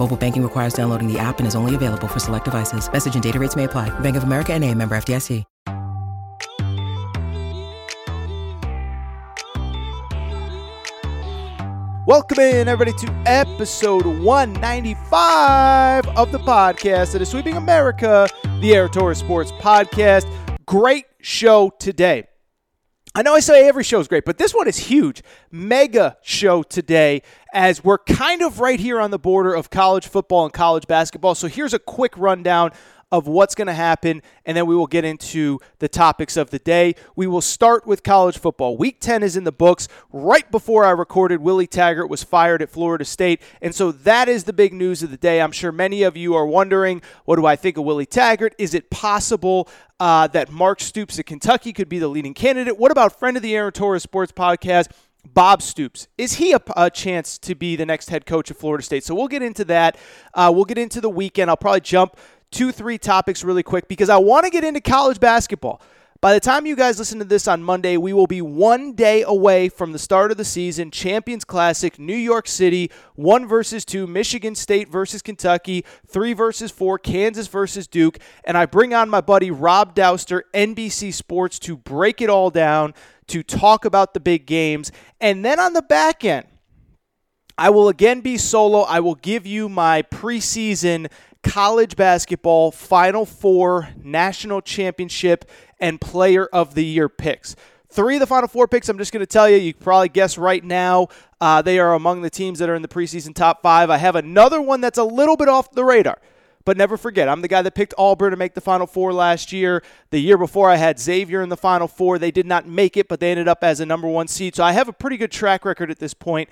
Mobile banking requires downloading the app and is only available for select devices. Message and data rates may apply. Bank of America and a member FDIC. Welcome in, everybody, to episode 195 of the podcast that is sweeping America, the Torres Sports Podcast. Great show today. I know I say every show is great, but this one is huge. Mega show today as we're kind of right here on the border of college football and college basketball. So here's a quick rundown of what's going to happen, and then we will get into the topics of the day. We will start with college football. Week 10 is in the books. Right before I recorded, Willie Taggart was fired at Florida State, and so that is the big news of the day. I'm sure many of you are wondering, what do I think of Willie Taggart? Is it possible uh, that Mark Stoops at Kentucky could be the leading candidate? What about friend of the Aaron Torres Sports Podcast? Bob Stoops. Is he a, a, chance to be the next head coach of Florida State? So we'll get into that. Uh, we'll get into the weekend. I'll probably jump two, three topics really quick because I want to get into college basketball. By the time you guys listen to this on Monday, we will be one day away from the start of the season. Champions Classic, New York City, one versus two, Michigan State versus Kentucky, three versus four, Kansas versus Duke. And I bring on my buddy Rob Dauster, NBC Sports, to break it all down, to talk about the big games. And then on the back end, I will again be solo. I will give you my preseason college basketball Final Four, National Championship, and Player of the Year picks. Three of the Final Four picks, I'm just going to tell you, you probably guess right now, uh, they are among the teams that are in the preseason top five. I have another one that's a little bit off the radar. But never forget, I'm the guy that picked Auburn to make the Final Four last year. The year before, I had Xavier in the Final Four. They did not make it, but they ended up as a number one seed. So I have a pretty good track record at this point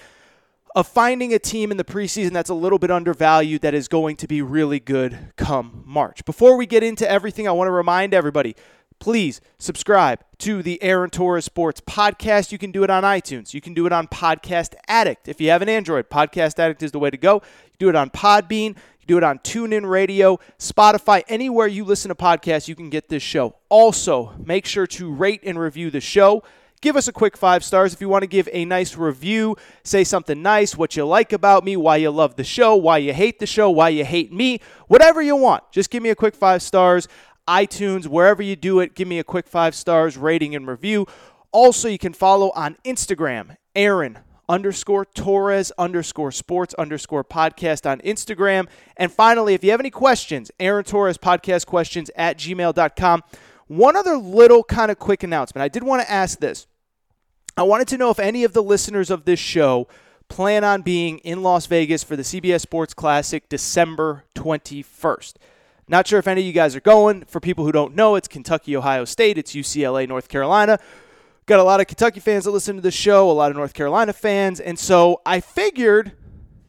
of finding a team in the preseason that's a little bit undervalued that is going to be really good come March. Before we get into everything, I want to remind everybody please subscribe to the Aaron Torres Sports Podcast. You can do it on iTunes. You can do it on Podcast Addict. If you have an Android, Podcast Addict is the way to go. You do it on Podbean. You do it on TuneIn Radio, Spotify, anywhere you listen to podcasts, you can get this show. Also, make sure to rate and review the show give us a quick five stars if you want to give a nice review. Say something nice what you like about me why you love the show why you hate the show why you hate me. Whatever you want. Just give me a quick five stars. itunes wherever you do it give me a quick five stars rating and review. Also you can follow on instagram aaron underscore torres underscore sports underscore podcast on instagram. And finally if you have any questions aaron torres podcast questions at gmail.com one other little kind of quick announcement. I did want to ask this. I wanted to know if any of the listeners of this show plan on being in Las Vegas for the CBS Sports Classic December 21st. Not sure if any of you guys are going. For people who don't know, it's Kentucky, Ohio State, it's UCLA, North Carolina. Got a lot of Kentucky fans that listen to the show, a lot of North Carolina fans, and so I figured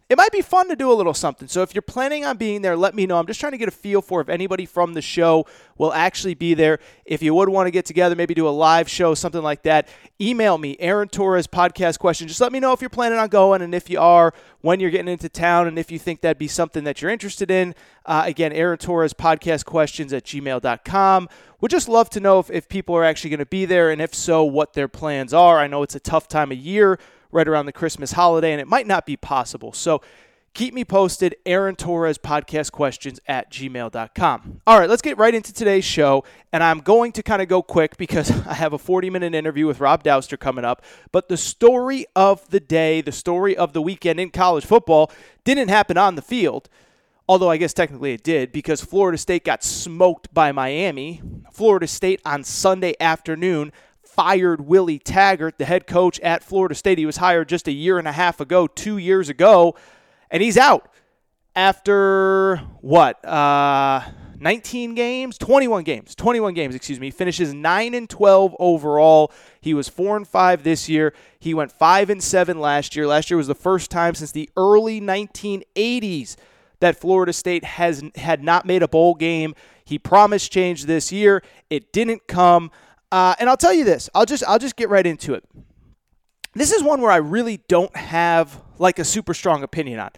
it might be fun to do a little something. So if you're planning on being there, let me know. I'm just trying to get a feel for if anybody from the show will actually be there. If you would want to get together, maybe do a live show, something like that, email me, Aaron Torres podcast question. Just let me know if you're planning on going and if you are, when you're getting into town, and if you think that'd be something that you're interested in. Uh, again, Aaron Torres podcast questions at gmail.com. Would just love to know if, if people are actually going to be there, and if so, what their plans are. I know it's a tough time of year right around the Christmas holiday, and it might not be possible. So keep me posted. Aaron Torres podcast questions at gmail.com. All right, let's get right into today's show. And I'm going to kind of go quick because I have a 40 minute interview with Rob Dauster coming up. But the story of the day, the story of the weekend in college football didn't happen on the field. Although I guess technically it did because Florida State got smoked by Miami. Florida State on Sunday afternoon fired Willie Taggart, the head coach at Florida State. He was hired just a year and a half ago, two years ago, and he's out after what? Uh, 19 games, 21 games, 21 games, excuse me. Finishes 9 and 12 overall. He was 4 and 5 this year. He went 5 and 7 last year. Last year was the first time since the early 1980s that Florida State has had not made a bowl game. He promised change this year. It didn't come. Uh, and I'll tell you this. I'll just I'll just get right into it. This is one where I really don't have like a super strong opinion on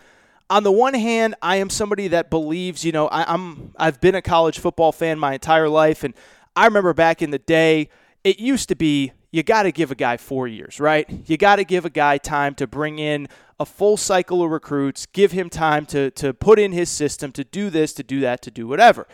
on the one hand, I am somebody that believes, you know, I, am I've been a college football fan my entire life, and I remember back in the day, it used to be you got to give a guy four years, right? You got to give a guy time to bring in a full cycle of recruits, give him time to to put in his system, to do this, to do that, to do whatever.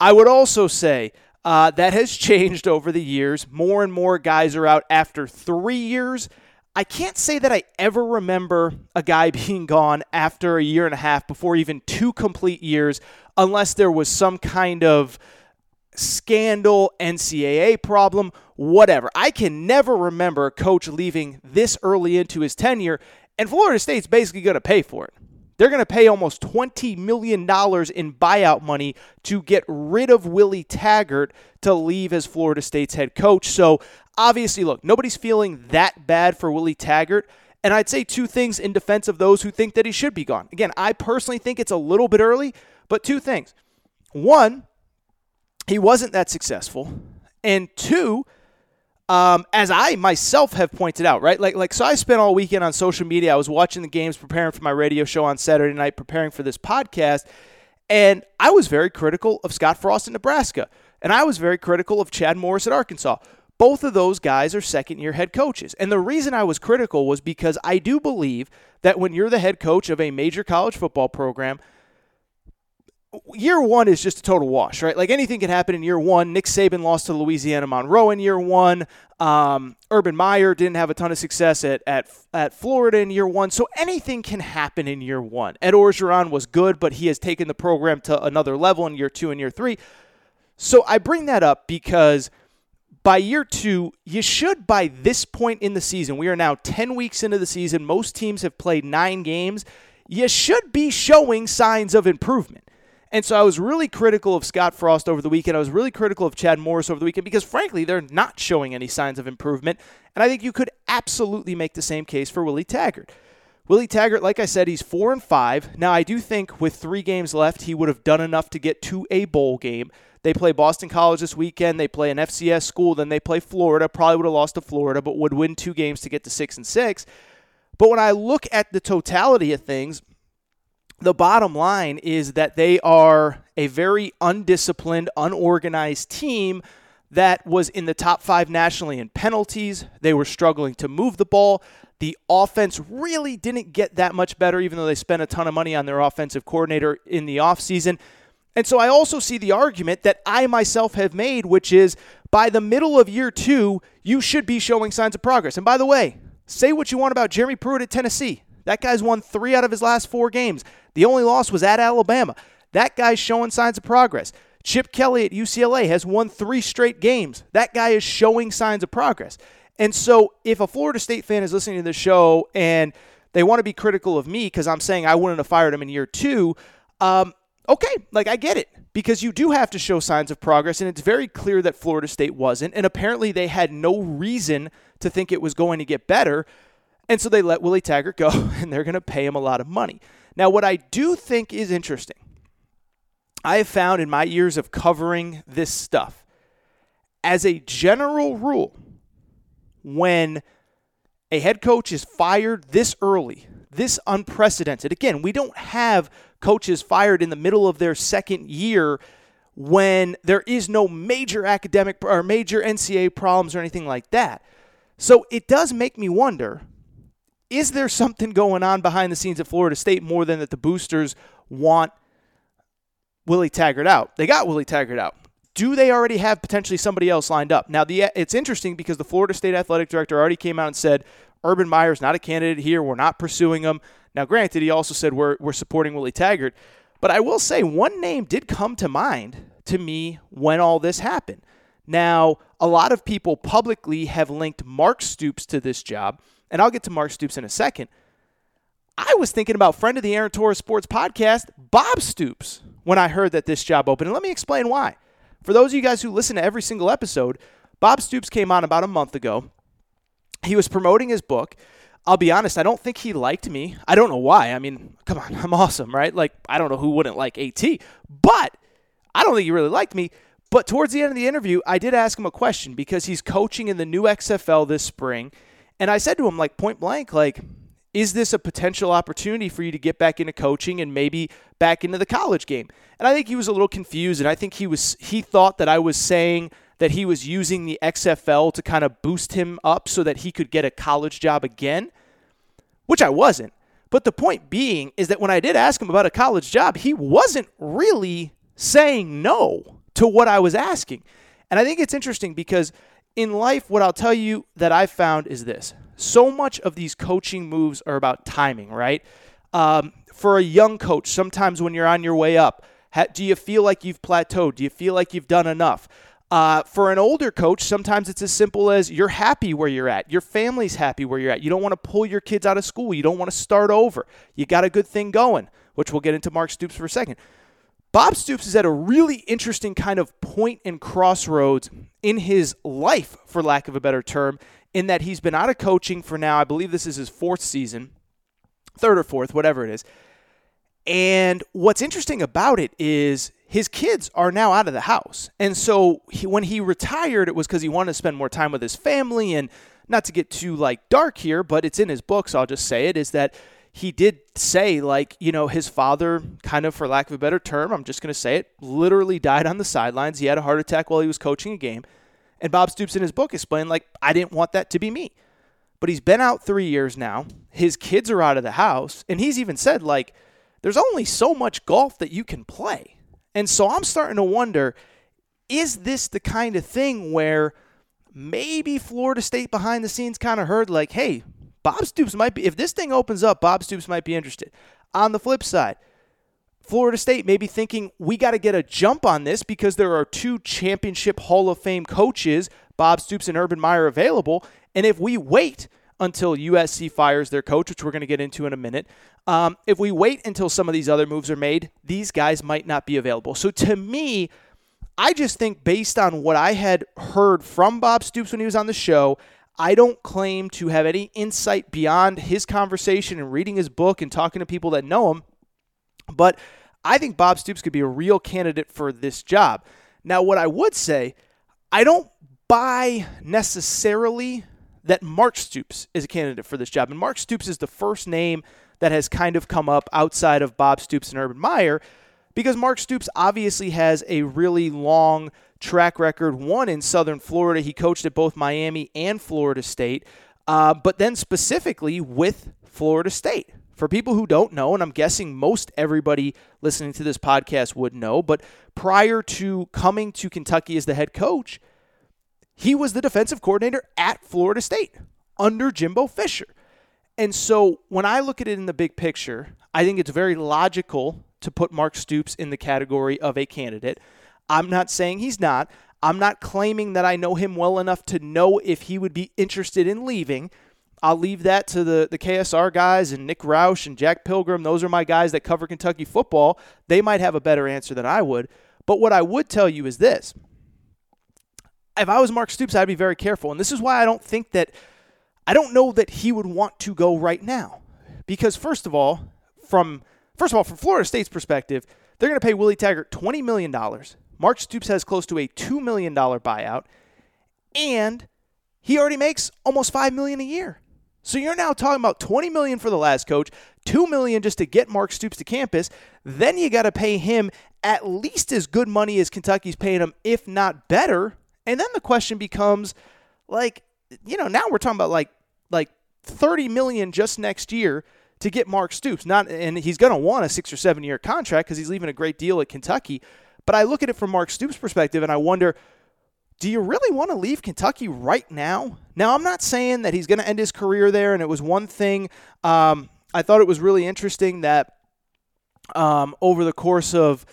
I would also say uh, that has changed over the years. More and more guys are out after three years I can't say that I ever remember a guy being gone after a year and a half before even two complete years, unless there was some kind of scandal, NCAA problem, whatever. I can never remember a coach leaving this early into his tenure, and Florida State's basically going to pay for it. They're going to pay almost $20 million in buyout money to get rid of Willie Taggart to leave as Florida State's head coach. So Obviously, look, nobody's feeling that bad for Willie Taggart. And I'd say two things in defense of those who think that he should be gone. Again, I personally think it's a little bit early, but two things. One, he wasn't that successful. And two, um, as I myself have pointed out, right? Like, like, so I spent all weekend on social media. I was watching the games, preparing for my radio show on Saturday night, preparing for this podcast. And I was very critical of Scott Frost in Nebraska. And I was very critical of Chad Morris at Arkansas. Both of those guys are second year head coaches. And the reason I was critical was because I do believe that when you're the head coach of a major college football program, year one is just a total wash, right? Like anything can happen in year one. Nick Saban lost to Louisiana Monroe in year one. Um, Urban Meyer didn't have a ton of success at, at, at Florida in year one. So anything can happen in year one. Ed Orgeron was good, but he has taken the program to another level in year two and year three. So I bring that up because – by year two, you should, by this point in the season, we are now 10 weeks into the season. Most teams have played nine games. You should be showing signs of improvement. And so I was really critical of Scott Frost over the weekend. I was really critical of Chad Morris over the weekend because, frankly, they're not showing any signs of improvement. And I think you could absolutely make the same case for Willie Taggart. Willie Taggart, like I said, he's four and five. Now I do think with three games left, he would have done enough to get to a bowl game. They play Boston College this weekend. They play an FCS school. Then they play Florida. Probably would have lost to Florida, but would win two games to get to six and six. But when I look at the totality of things, the bottom line is that they are a very undisciplined, unorganized team that was in the top five nationally in penalties. They were struggling to move the ball. The offense really didn't get that much better, even though they spent a ton of money on their offensive coordinator in the offseason. And so I also see the argument that I myself have made, which is by the middle of year two, you should be showing signs of progress. And by the way, say what you want about Jeremy Pruitt at Tennessee. That guy's won three out of his last four games. The only loss was at Alabama. That guy's showing signs of progress. Chip Kelly at UCLA has won three straight games. That guy is showing signs of progress. And so if a Florida State fan is listening to the show and they want to be critical of me because I'm saying I wouldn't have fired him in year two, um, okay, like I get it because you do have to show signs of progress, and it's very clear that Florida State wasn't. And apparently, they had no reason to think it was going to get better. And so they let Willie Taggart go, and they're going to pay him a lot of money. Now, what I do think is interesting, I have found in my years of covering this stuff, as a general rule, when a head coach is fired this early, this unprecedented, again, we don't have coaches fired in the middle of their second year when there is no major academic or major NCAA problems or anything like that. So it does make me wonder is there something going on behind the scenes at Florida State more than that the boosters want Willie Taggart out? They got Willie Taggart out. Do they already have potentially somebody else lined up? Now, the it's interesting because the Florida State athletic director already came out and said Urban Meyer's not a candidate here. We're not pursuing him. Now, granted, he also said we're, we're supporting Willie Taggart, but I will say one name did come to mind to me when all this happened. Now, a lot of people publicly have linked Mark Stoops to this job, and I'll get to Mark Stoops in a second. I was thinking about friend of the Aaron Torres Sports podcast, Bob Stoops, when I heard that this job opened. And let me explain why. For those of you guys who listen to every single episode, Bob Stoops came on about a month ago. He was promoting his book. I'll be honest, I don't think he liked me. I don't know why. I mean, come on, I'm awesome, right? Like, I don't know who wouldn't like AT, but I don't think he really liked me. But towards the end of the interview, I did ask him a question because he's coaching in the new XFL this spring. And I said to him, like, point blank, like, is this a potential opportunity for you to get back into coaching and maybe back into the college game? And I think he was a little confused and I think he was he thought that I was saying that he was using the XFL to kind of boost him up so that he could get a college job again, which I wasn't. But the point being is that when I did ask him about a college job, he wasn't really saying no to what I was asking. And I think it's interesting because in life, what I'll tell you that I've found is this so much of these coaching moves are about timing, right? Um, for a young coach, sometimes when you're on your way up, ha- do you feel like you've plateaued? Do you feel like you've done enough? Uh, for an older coach, sometimes it's as simple as you're happy where you're at. Your family's happy where you're at. You don't want to pull your kids out of school. You don't want to start over. You got a good thing going, which we'll get into Mark Stoops for a second. Bob Stoops is at a really interesting kind of point and crossroads in his life, for lack of a better term, in that he's been out of coaching for now, I believe this is his fourth season, third or fourth, whatever it is. And what's interesting about it is his kids are now out of the house. And so he, when he retired, it was because he wanted to spend more time with his family. And not to get too like dark here, but it's in his book, so I'll just say it is that he did say, like, you know, his father, kind of for lack of a better term, I'm just going to say it, literally died on the sidelines. He had a heart attack while he was coaching a game. And Bob Stoops in his book explained, like, I didn't want that to be me. But he's been out three years now. His kids are out of the house. And he's even said, like, there's only so much golf that you can play. And so I'm starting to wonder is this the kind of thing where maybe Florida State behind the scenes kind of heard, like, hey, Bob Stoops might be, if this thing opens up, Bob Stoops might be interested. On the flip side, Florida State may be thinking we got to get a jump on this because there are two championship Hall of Fame coaches, Bob Stoops and Urban Meyer, available. And if we wait until USC fires their coach, which we're going to get into in a minute, um, if we wait until some of these other moves are made, these guys might not be available. So to me, I just think based on what I had heard from Bob Stoops when he was on the show, I don't claim to have any insight beyond his conversation and reading his book and talking to people that know him, but I think Bob Stoops could be a real candidate for this job. Now, what I would say, I don't buy necessarily that Mark Stoops is a candidate for this job. And Mark Stoops is the first name that has kind of come up outside of Bob Stoops and Urban Meyer because Mark Stoops obviously has a really long track record. One in Southern Florida, he coached at both Miami and Florida State, uh, but then specifically with Florida State. For people who don't know, and I'm guessing most everybody listening to this podcast would know, but prior to coming to Kentucky as the head coach, he was the defensive coordinator at Florida State under Jimbo Fisher. And so when I look at it in the big picture, I think it's very logical to put Mark Stoops in the category of a candidate. I'm not saying he's not. I'm not claiming that I know him well enough to know if he would be interested in leaving. I'll leave that to the, the KSR guys and Nick Roush and Jack Pilgrim. Those are my guys that cover Kentucky football. They might have a better answer than I would. But what I would tell you is this if I was Mark Stoops, I'd be very careful. And this is why I don't think that, I don't know that he would want to go right now. Because, first of all, from First of all, from Florida State's perspective, they're going to pay Willie Taggart $20 million. Mark Stoops has close to a $2 million buyout, and he already makes almost 5 million a year. So you're now talking about 20 million for the last coach, 2 million just to get Mark Stoops to campus. Then you got to pay him at least as good money as Kentucky's paying him, if not better. And then the question becomes like, you know, now we're talking about like like 30 million just next year to get Mark Stoops. Not and he's going to want a 6 or 7 year contract cuz he's leaving a great deal at Kentucky. But I look at it from Mark Stoops' perspective and I wonder do you really want to leave Kentucky right now? Now, I'm not saying that he's going to end his career there, and it was one thing um, I thought it was really interesting that um, over the course of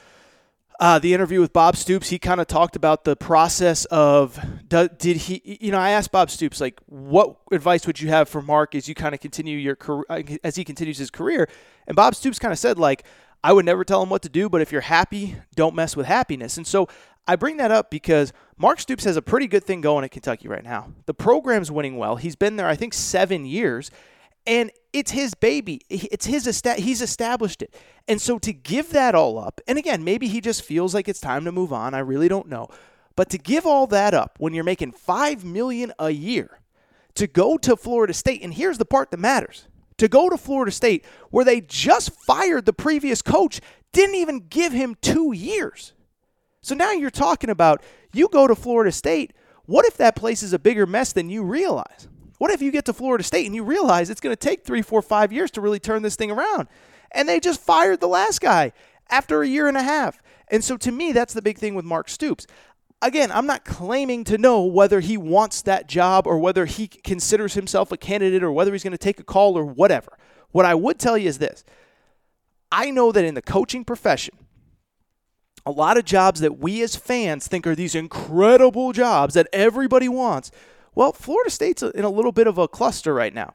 uh, the interview with Bob Stoops, he kind of talked about the process of did he, you know, I asked Bob Stoops like, what advice would you have for Mark as you kind of continue your career, uh, as he continues his career? And Bob Stoops kind of said like, I would never tell him what to do, but if you're happy, don't mess with happiness. And so I bring that up because Mark Stoops has a pretty good thing going at Kentucky right now. The program's winning well. He's been there, I think, seven years, and it's his baby. It's his estate. he's established it. And so to give that all up, and again, maybe he just feels like it's time to move on. I really don't know. But to give all that up when you're making 5 million a year to go to Florida State, and here's the part that matters. To go to Florida State where they just fired the previous coach, didn't even give him 2 years. So now you're talking about you go to Florida State, what if that place is a bigger mess than you realize? What if you get to Florida State and you realize it's going to take three, four, five years to really turn this thing around? And they just fired the last guy after a year and a half. And so to me, that's the big thing with Mark Stoops. Again, I'm not claiming to know whether he wants that job or whether he considers himself a candidate or whether he's going to take a call or whatever. What I would tell you is this I know that in the coaching profession, a lot of jobs that we as fans think are these incredible jobs that everybody wants well, Florida State's in a little bit of a cluster right now.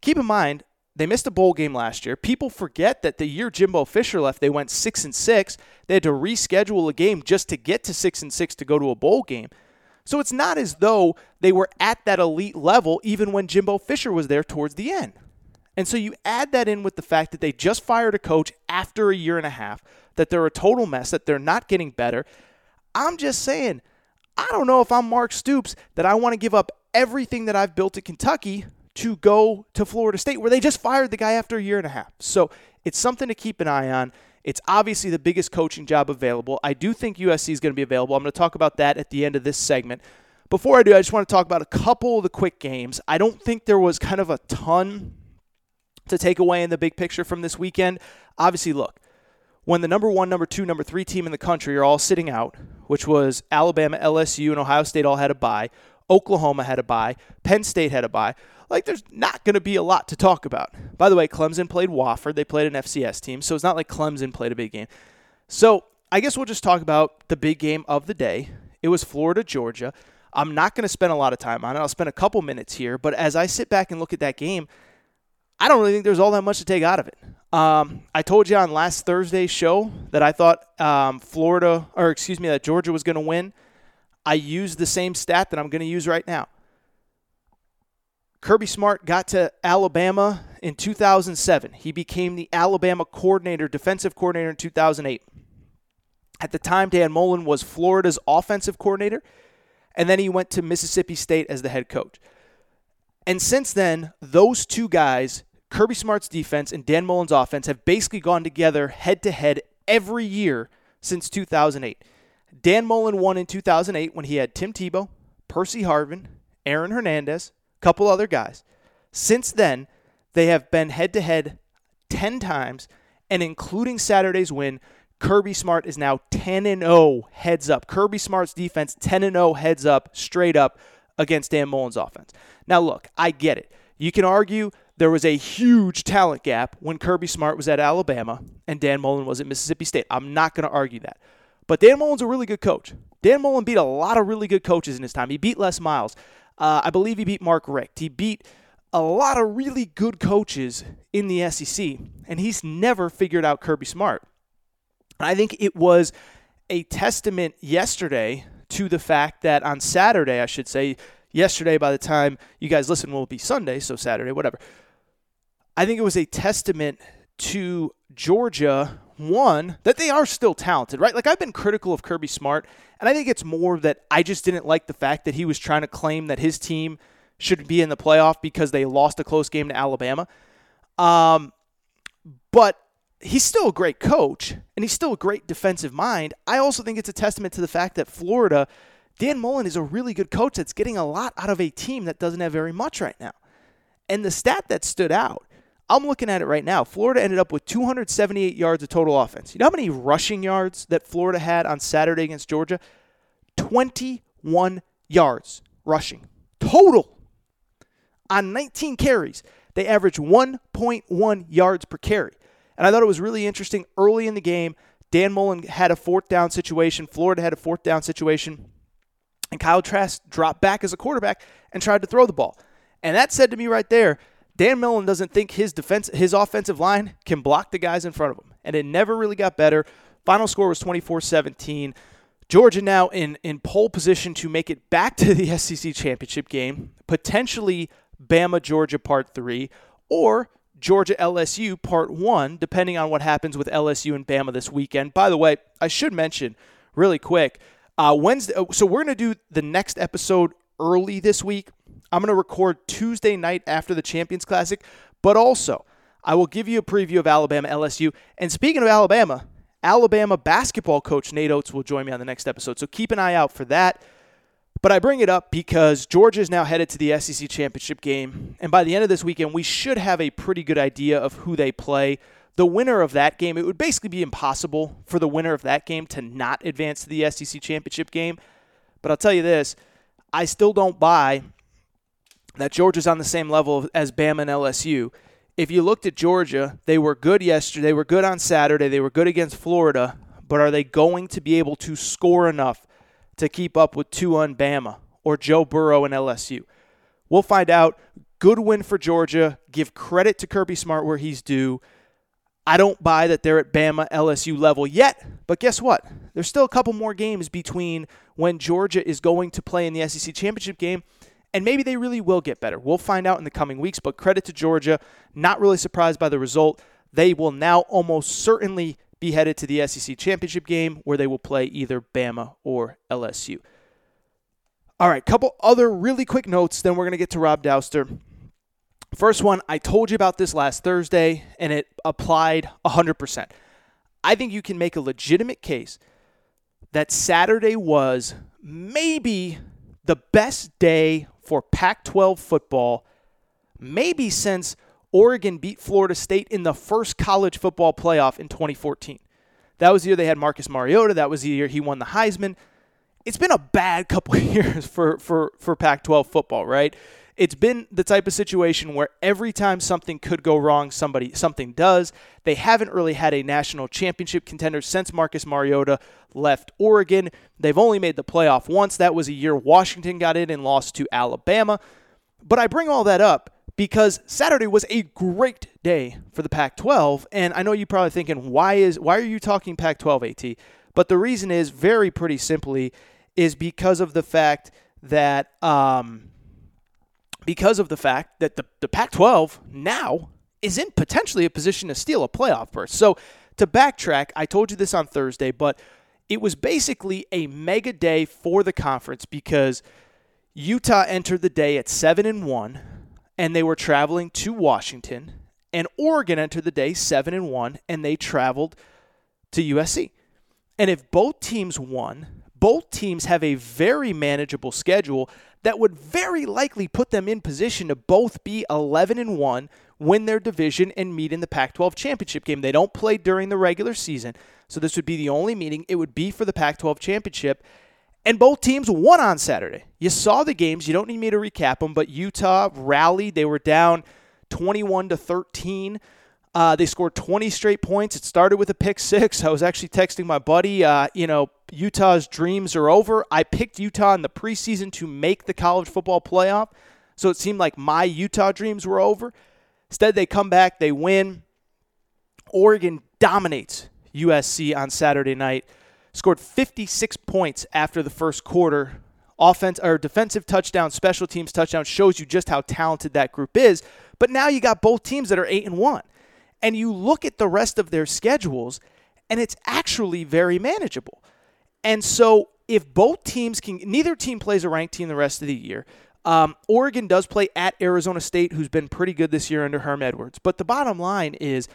Keep in mind, they missed a bowl game last year. People forget that the year Jimbo Fisher left, they went six and six. They had to reschedule a game just to get to six and six to go to a bowl game. So it's not as though they were at that elite level even when Jimbo Fisher was there towards the end. And so you add that in with the fact that they just fired a coach after a year and a half, that they're a total mess, that they're not getting better. I'm just saying, I don't know if I'm Mark Stoops that I want to give up everything that I've built at Kentucky to go to Florida State, where they just fired the guy after a year and a half. So it's something to keep an eye on. It's obviously the biggest coaching job available. I do think USC is going to be available. I'm going to talk about that at the end of this segment. Before I do, I just want to talk about a couple of the quick games. I don't think there was kind of a ton to take away in the big picture from this weekend. Obviously, look, when the number one, number two, number three team in the country are all sitting out, which was Alabama, LSU, and Ohio State all had a bye. Oklahoma had a bye. Penn State had a bye. Like, there's not going to be a lot to talk about. By the way, Clemson played Wofford. They played an FCS team, so it's not like Clemson played a big game. So I guess we'll just talk about the big game of the day. It was Florida, Georgia. I'm not going to spend a lot of time on it. I'll spend a couple minutes here. But as I sit back and look at that game, I don't really think there's all that much to take out of it. Um, I told you on last Thursday's show that I thought um, Florida, or excuse me, that Georgia was going to win. I used the same stat that I'm going to use right now. Kirby Smart got to Alabama in 2007. He became the Alabama coordinator, defensive coordinator in 2008. At the time, Dan Mullen was Florida's offensive coordinator, and then he went to Mississippi State as the head coach. And since then, those two guys, Kirby Smart's defense and Dan Mullen's offense, have basically gone together head to head every year since 2008. Dan Mullen won in 2008 when he had Tim Tebow, Percy Harvin, Aaron Hernandez, a couple other guys. Since then, they have been head to head 10 times, and including Saturday's win, Kirby Smart is now 10 and 0 heads up. Kirby Smart's defense 10 and 0 heads up straight up against Dan Mullen's offense. Now look, I get it. You can argue there was a huge talent gap when Kirby Smart was at Alabama and Dan Mullen was at Mississippi State. I'm not going to argue that. But Dan Mullen's a really good coach. Dan Mullen beat a lot of really good coaches in his time. He beat Les Miles. Uh, I believe he beat Mark Richt. He beat a lot of really good coaches in the SEC, and he's never figured out Kirby Smart. And I think it was a testament yesterday to the fact that on Saturday, I should say, yesterday by the time you guys listen will be Sunday, so Saturday, whatever. I think it was a testament to Georgia one, that they are still talented, right? Like I've been critical of Kirby Smart, and I think it's more that I just didn't like the fact that he was trying to claim that his team should be in the playoff because they lost a close game to Alabama. Um, but he's still a great coach, and he's still a great defensive mind. I also think it's a testament to the fact that Florida, Dan Mullen is a really good coach that's getting a lot out of a team that doesn't have very much right now. And the stat that stood out I'm looking at it right now. Florida ended up with 278 yards of total offense. You know how many rushing yards that Florida had on Saturday against Georgia? 21 yards rushing total. On 19 carries, they averaged 1.1 yards per carry. And I thought it was really interesting early in the game. Dan Mullen had a fourth down situation, Florida had a fourth down situation, and Kyle Trask dropped back as a quarterback and tried to throw the ball. And that said to me right there, Dan Mullen doesn't think his defense his offensive line can block the guys in front of him. And it never really got better. Final score was 24-17. Georgia now in, in pole position to make it back to the SEC championship game, potentially Bama Georgia part three, or Georgia LSU part one, depending on what happens with LSU and Bama this weekend. By the way, I should mention really quick uh, Wednesday. Uh, so we're going to do the next episode early this week. I'm going to record Tuesday night after the Champions Classic, but also I will give you a preview of Alabama LSU. And speaking of Alabama, Alabama basketball coach Nate Oats will join me on the next episode. So keep an eye out for that. But I bring it up because Georgia is now headed to the SEC championship game. And by the end of this weekend, we should have a pretty good idea of who they play. The winner of that game, it would basically be impossible for the winner of that game to not advance to the SEC championship game. But I'll tell you this I still don't buy that Georgia's on the same level as Bama and LSU if you looked at Georgia, they were good yesterday. They were good on Saturday. They were good against Florida. But are they going to be able to score enough to keep up with Tua on Bama or Joe Burrow and LSU? We'll find out. Good win for Georgia. Give credit to Kirby Smart where he's due. I don't buy that they're at Bama LSU level yet, but guess what? There's still a couple more games between when Georgia is going to play in the SEC championship game and maybe they really will get better. We'll find out in the coming weeks, but credit to Georgia. Not really surprised by the result. They will now almost certainly be headed to the SEC championship game where they will play either Bama or LSU. All right, couple other really quick notes, then we're going to get to Rob Dauster. First one, I told you about this last Thursday, and it applied 100%. I think you can make a legitimate case that Saturday was maybe the best day for Pac 12 football, maybe since Oregon beat Florida State in the first college football playoff in 2014. That was the year they had Marcus Mariota. That was the year he won the Heisman. It's been a bad couple of years for, for, for Pac 12 football, right? It's been the type of situation where every time something could go wrong, somebody something does. They haven't really had a national championship contender since Marcus Mariota left Oregon. They've only made the playoff once. That was a year Washington got in and lost to Alabama. But I bring all that up because Saturday was a great day for the Pac-12, and I know you're probably thinking, why is why are you talking Pac-12 AT? But the reason is very pretty simply is because of the fact that um, because of the fact that the, the Pac 12 now is in potentially a position to steal a playoff berth. So, to backtrack, I told you this on Thursday, but it was basically a mega day for the conference because Utah entered the day at 7 and 1 and they were traveling to Washington and Oregon entered the day 7 and 1 and they traveled to USC. And if both teams won, both teams have a very manageable schedule that would very likely put them in position to both be 11 and 1, win their division and meet in the Pac-12 championship game. They don't play during the regular season, so this would be the only meeting. It would be for the Pac-12 championship. And both teams won on Saturday. You saw the games. You don't need me to recap them, but Utah rallied. They were down 21 to 13 uh, they scored 20 straight points. It started with a pick six. I was actually texting my buddy, uh, you know, Utah's dreams are over. I picked Utah in the preseason to make the college football playoff, so it seemed like my Utah dreams were over. Instead, they come back, they win. Oregon dominates USC on Saturday night, scored 56 points after the first quarter. Offense or defensive touchdown, special teams touchdown shows you just how talented that group is. But now you got both teams that are eight and one. And you look at the rest of their schedules, and it's actually very manageable. And so, if both teams can, neither team plays a ranked team the rest of the year. Um, Oregon does play at Arizona State, who's been pretty good this year under Herm Edwards. But the bottom line is,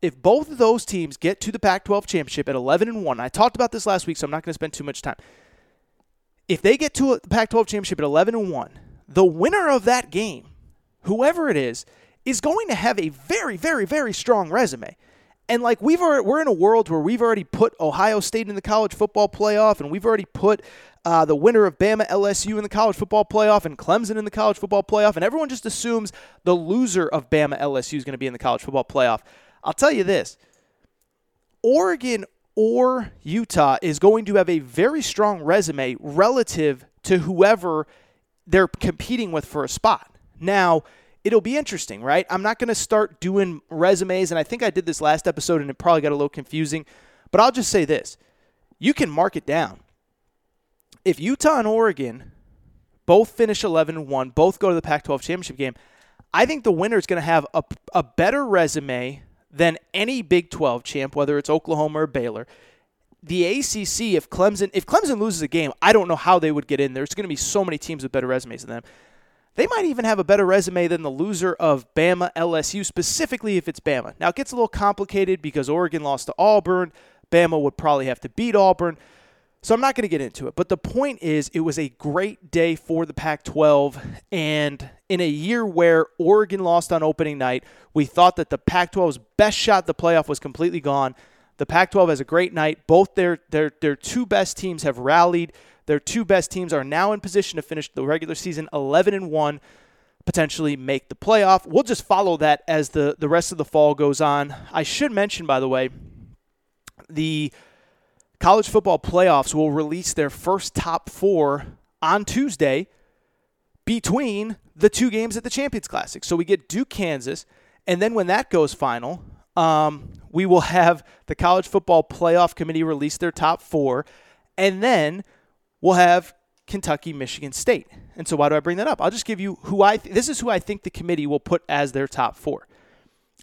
if both of those teams get to the Pac-12 championship at 11 and one, I talked about this last week, so I'm not going to spend too much time. If they get to the Pac-12 championship at 11 and one, the winner of that game, whoever it is, is going to have a very, very, very strong resume. And like we've already, we're in a world where we've already put Ohio State in the college football playoff, and we've already put uh, the winner of Bama LSU in the college football playoff, and Clemson in the college football playoff, and everyone just assumes the loser of Bama LSU is going to be in the college football playoff. I'll tell you this: Oregon or Utah is going to have a very strong resume relative to whoever they're competing with for a spot. Now, it'll be interesting, right? I'm not going to start doing resumes, and I think I did this last episode and it probably got a little confusing, but I'll just say this you can mark it down. If Utah and Oregon both finish 11 1, both go to the Pac 12 championship game, I think the winner is going to have a, a better resume than any Big 12 champ, whether it's Oklahoma or Baylor. The ACC, if Clemson if Clemson loses a game, I don't know how they would get in. There's going to be so many teams with better resumes than them. They might even have a better resume than the loser of Bama LSU, specifically if it's Bama. Now it gets a little complicated because Oregon lost to Auburn. Bama would probably have to beat Auburn. So I'm not going to get into it. But the point is, it was a great day for the Pac 12. And in a year where Oregon lost on opening night, we thought that the Pac 12's best shot the playoff was completely gone. The Pac 12 has a great night. Both their, their, their two best teams have rallied. Their two best teams are now in position to finish the regular season 11 and 1, potentially make the playoff. We'll just follow that as the, the rest of the fall goes on. I should mention, by the way, the college football playoffs will release their first top four on Tuesday between the two games at the Champions Classic. So we get Duke, Kansas, and then when that goes final, um, we will have the college football playoff committee release their top four, and then we'll have Kentucky, Michigan State. And so why do I bring that up? I'll just give you who I th- this is who I think the committee will put as their top four.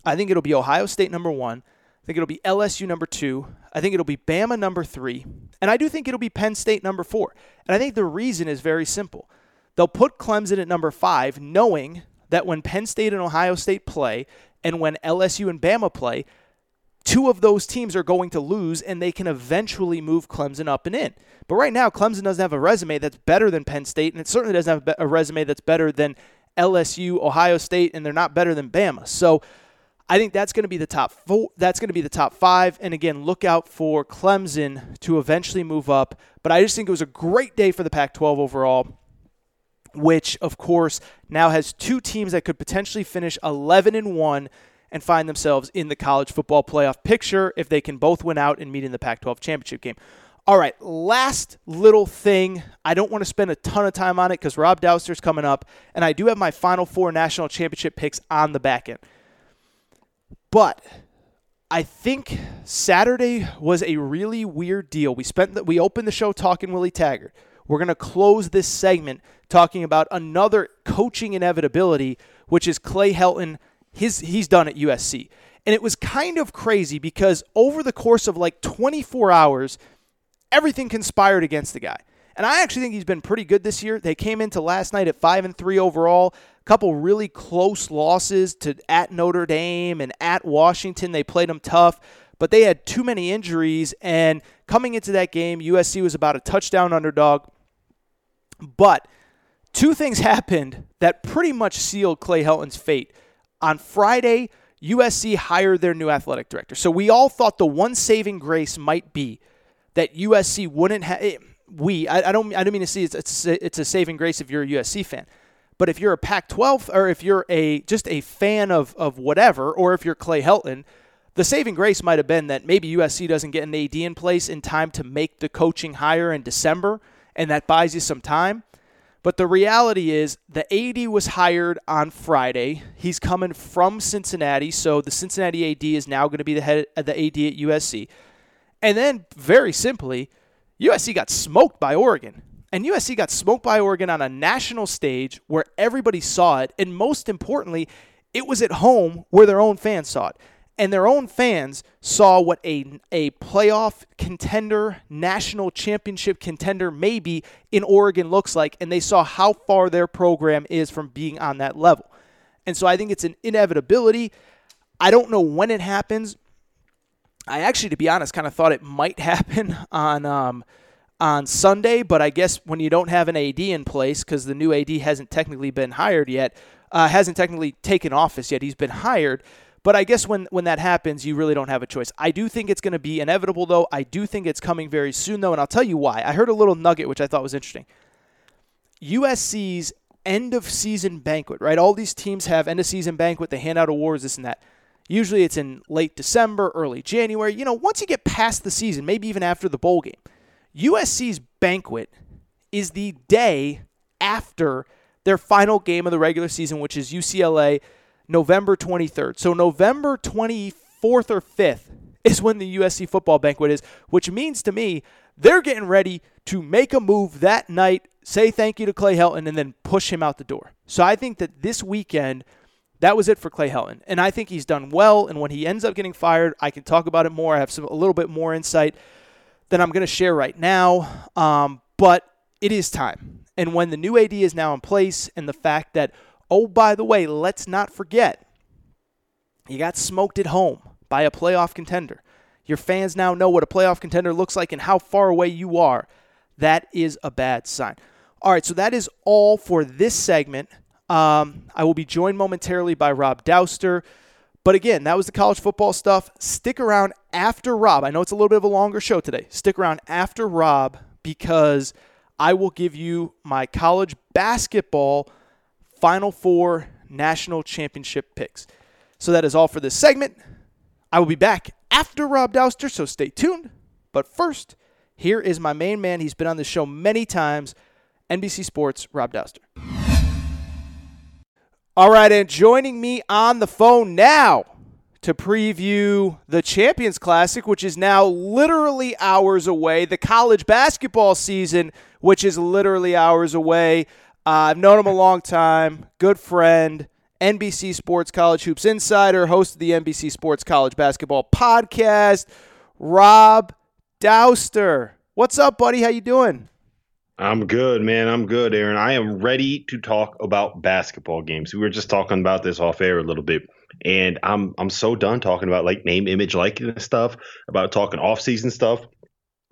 I think it'll be Ohio State number one I think it'll be LSU number two. I think it'll be Bama number three. And I do think it'll be Penn State number four. And I think the reason is very simple. They'll put Clemson at number five, knowing that when Penn State and Ohio State play, and when LSU and Bama play, two of those teams are going to lose, and they can eventually move Clemson up and in. But right now, Clemson doesn't have a resume that's better than Penn State, and it certainly doesn't have a resume that's better than LSU, Ohio State, and they're not better than Bama. So I think that's going to be the top four. That's going to be the top five. And again, look out for Clemson to eventually move up. But I just think it was a great day for the Pac 12 overall, which, of course, now has two teams that could potentially finish 11 and 1 and find themselves in the college football playoff picture if they can both win out and meet in the Pac 12 championship game. All right, last little thing. I don't want to spend a ton of time on it because Rob Dauster's coming up, and I do have my final four national championship picks on the back end. But I think Saturday was a really weird deal. We spent the, we opened the show talking Willie Taggart. We're going to close this segment talking about another coaching inevitability, which is Clay Helton. His he's done at USC. And it was kind of crazy because over the course of like 24 hours, everything conspired against the guy. And I actually think he's been pretty good this year. They came into last night at 5 and 3 overall a couple really close losses to at Notre Dame and at Washington. They played them tough, but they had too many injuries. And coming into that game, USC was about a touchdown underdog. But two things happened that pretty much sealed Clay Helton's fate. On Friday, USC hired their new athletic director. So we all thought the one saving grace might be that USC wouldn't have. We, I, I, don't, I don't mean to see it's, it's, it's a saving grace if you're a USC fan. But if you're a Pac-12 or if you're a just a fan of of whatever, or if you're Clay Helton, the saving grace might have been that maybe USC doesn't get an AD in place in time to make the coaching hire in December, and that buys you some time. But the reality is, the AD was hired on Friday. He's coming from Cincinnati, so the Cincinnati AD is now going to be the head of the AD at USC. And then, very simply, USC got smoked by Oregon. And USC got smoked by Oregon on a national stage where everybody saw it. And most importantly, it was at home where their own fans saw it. And their own fans saw what a, a playoff contender, national championship contender, maybe in Oregon looks like. And they saw how far their program is from being on that level. And so I think it's an inevitability. I don't know when it happens. I actually, to be honest, kind of thought it might happen on. Um, on Sunday, but I guess when you don't have an AD in place because the new AD hasn't technically been hired yet, uh, hasn't technically taken office yet, he's been hired. But I guess when, when that happens, you really don't have a choice. I do think it's going to be inevitable, though. I do think it's coming very soon, though, and I'll tell you why. I heard a little nugget which I thought was interesting. USC's end of season banquet, right? All these teams have end of season banquet, they hand out awards, this and that. Usually it's in late December, early January. You know, once you get past the season, maybe even after the bowl game, USC's banquet is the day after their final game of the regular season, which is UCLA November 23rd. So November 24th or 5th is when the USC football banquet is, which means to me they're getting ready to make a move that night, say thank you to Clay Helton, and then push him out the door. So I think that this weekend, that was it for Clay Helton. And I think he's done well. And when he ends up getting fired, I can talk about it more. I have some, a little bit more insight than I'm going to share right now. Um, but it is time. And when the new AD is now in place, and the fact that, oh, by the way, let's not forget, you got smoked at home by a playoff contender. Your fans now know what a playoff contender looks like and how far away you are. That is a bad sign. All right, so that is all for this segment. Um, I will be joined momentarily by Rob Dauster. But again, that was the college football stuff. Stick around after Rob. I know it's a little bit of a longer show today. Stick around after Rob because I will give you my college basketball Final Four national championship picks. So that is all for this segment. I will be back after Rob Dauster, so stay tuned. But first, here is my main man. He's been on the show many times, NBC Sports, Rob Dauster. All right, and joining me on the phone now to preview the Champions Classic, which is now literally hours away, the college basketball season, which is literally hours away. Uh, I've known him a long time, good friend. NBC Sports College Hoops Insider, host of the NBC Sports College Basketball Podcast, Rob Dauster. What's up, buddy? How you doing? I'm good, man. I'm good, Aaron. I am ready to talk about basketball games. We were just talking about this off air a little bit, and I'm I'm so done talking about like name, image, likeness stuff, about talking off season stuff,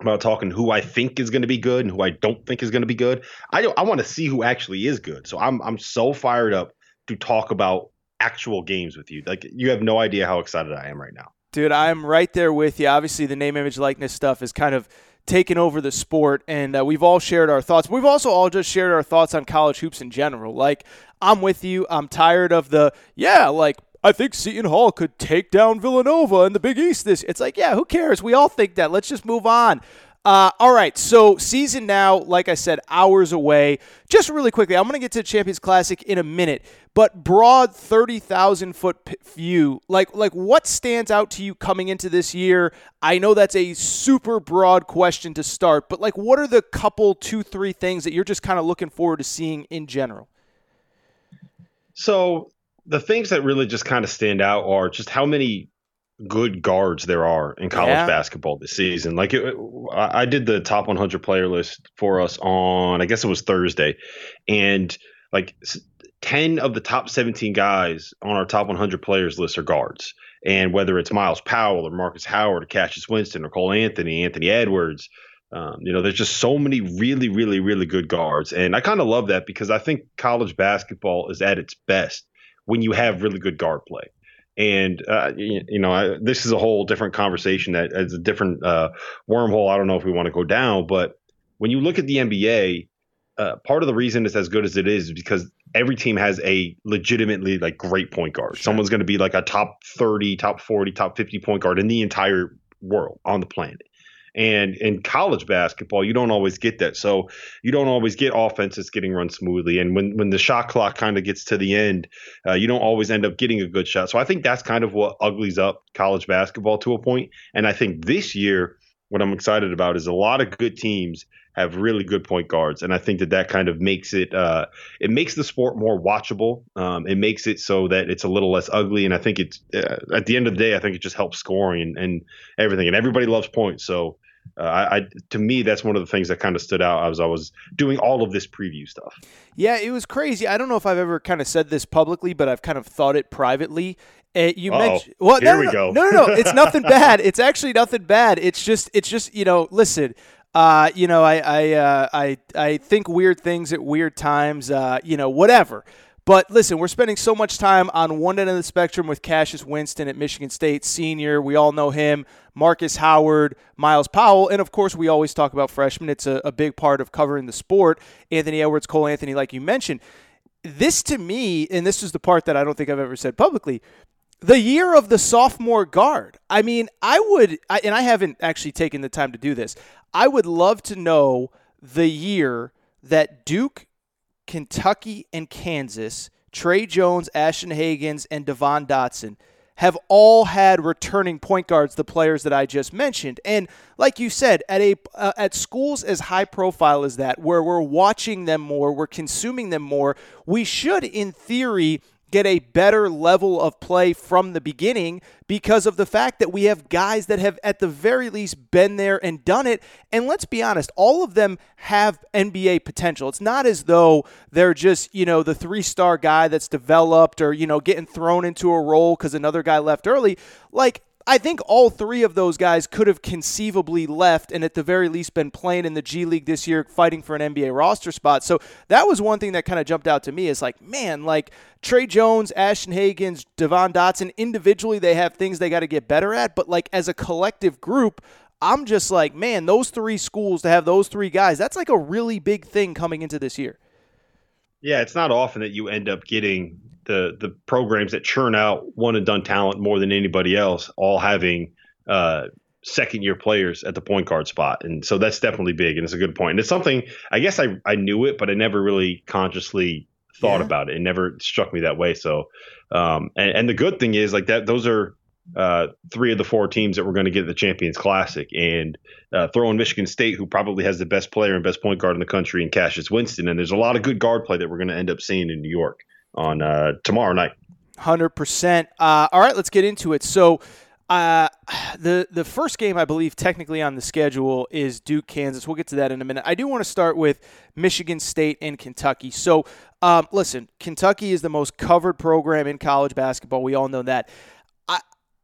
about talking who I think is going to be good and who I don't think is going to be good. I don't, I want to see who actually is good. So I'm I'm so fired up to talk about actual games with you. Like you have no idea how excited I am right now. Dude, I'm right there with you. Obviously, the name, image, likeness stuff is kind of taken over the sport, and uh, we've all shared our thoughts. We've also all just shared our thoughts on college hoops in general. Like, I'm with you. I'm tired of the, yeah, like, I think Seton Hall could take down Villanova in the Big East this. It's like, yeah, who cares? We all think that. Let's just move on. Uh, all right, so season now, like I said, hours away. Just really quickly, I'm going to get to the Champions Classic in a minute, but broad 30,000 foot view, like like what stands out to you coming into this year? I know that's a super broad question to start, but like what are the couple, two, three things that you're just kind of looking forward to seeing in general? So the things that really just kind of stand out are just how many good guards there are in college yeah. basketball this season. Like it, I did the top 100 player list for us on, I guess it was Thursday, and like 10 of the top 17 guys on our top 100 players list are guards. And whether it's Myles Powell or Marcus Howard or Cassius Winston or Cole Anthony, Anthony Edwards, um, you know, there's just so many really, really, really good guards. And I kind of love that because I think college basketball is at its best when you have really good guard play. And uh, you, you, know, I, this is a whole different conversation that is a different uh, wormhole. I don't know if we want to go down, but when you look at the NBA, uh, part of the reason it's as good as it is is because every team has a legitimately like great point guard. Sure. Someone's going to be like a top 30, top 40, top 50 point guard in the entire world on the planet. And in college basketball, you don't always get that. So you don't always get offenses getting run smoothly. And when, when the shot clock kind of gets to the end, uh, you don't always end up getting a good shot. So I think that's kind of what uglies up college basketball to a point. And I think this year, what I'm excited about is a lot of good teams have really good point guards, and I think that that kind of makes it uh, it makes the sport more watchable. Um, it makes it so that it's a little less ugly, and I think it's uh, at the end of the day, I think it just helps scoring and, and everything. And everybody loves points, so uh, I, I, to me that's one of the things that kind of stood out as I was doing all of this preview stuff. Yeah, it was crazy. I don't know if I've ever kind of said this publicly, but I've kind of thought it privately. Uh, you Uh-oh. mentioned well, Here no, no, we go. no, no, no. It's nothing bad. It's actually nothing bad. It's just, it's just, you know, listen. Uh, you know, I, I, uh, I, I think weird things at weird times. Uh, you know, whatever. But listen, we're spending so much time on one end of the spectrum with Cassius Winston at Michigan State, senior. We all know him. Marcus Howard, Myles Powell, and of course, we always talk about freshmen. It's a, a big part of covering the sport. Anthony Edwards, Cole Anthony, like you mentioned. This to me, and this is the part that I don't think I've ever said publicly, the year of the sophomore guard. I mean, I would, I, and I haven't actually taken the time to do this. I would love to know the year that Duke, Kentucky, and Kansas, Tre Jones, Ashton Hagans, and Devon Dotson have all had returning point guards, the players that I just mentioned. And like you said, at a uh, at schools as high profile as that, where we're watching them more, we're consuming them more, we should, in theory, get a better level of play from the beginning because of the fact that we have guys that have at the very least been there and done it. And let's be honest all of them have NBA potential. It's not as though they're just you know the three-star guy that's developed or you know getting thrown into a role cuz another guy left early. Like I think all three of those guys could have conceivably left and at the very least been playing in the G League this year, fighting for an NBA roster spot. So that was one thing that kind of jumped out to me is like, man, like Tre Jones, Ashton Hagans, Devon Dotson, individually, they have things they got to get better at. But like as a collective group, I'm just like, man, those three schools to have those three guys, that's like a really big thing coming into this year. Yeah, it's not often that you end up getting the the programs that churn out one and done talent more than anybody else, all having uh, second year players at the point guard spot, and so that's definitely big, and it's a good point. And it's something I guess I I knew it, but I never really consciously thought yeah. about it. It never struck me that way. So, um, and, and the good thing is like that those are uh, three of the four teams that we're going to get the Champions Classic, and uh, throw in Michigan State, who probably has the best player and best point guard in the country in Cassius Winston, and there's a lot of good guard play that we're going to end up seeing in New York on uh, tomorrow night. Hundred uh, percent. All right, let's get into it. So. Uh, the the first game I believe technically on the schedule is Duke Kansas. We'll get to that in a minute. I do want to start with Michigan State and Kentucky. So, um, listen, Kentucky is the most covered program in college basketball. We all know that.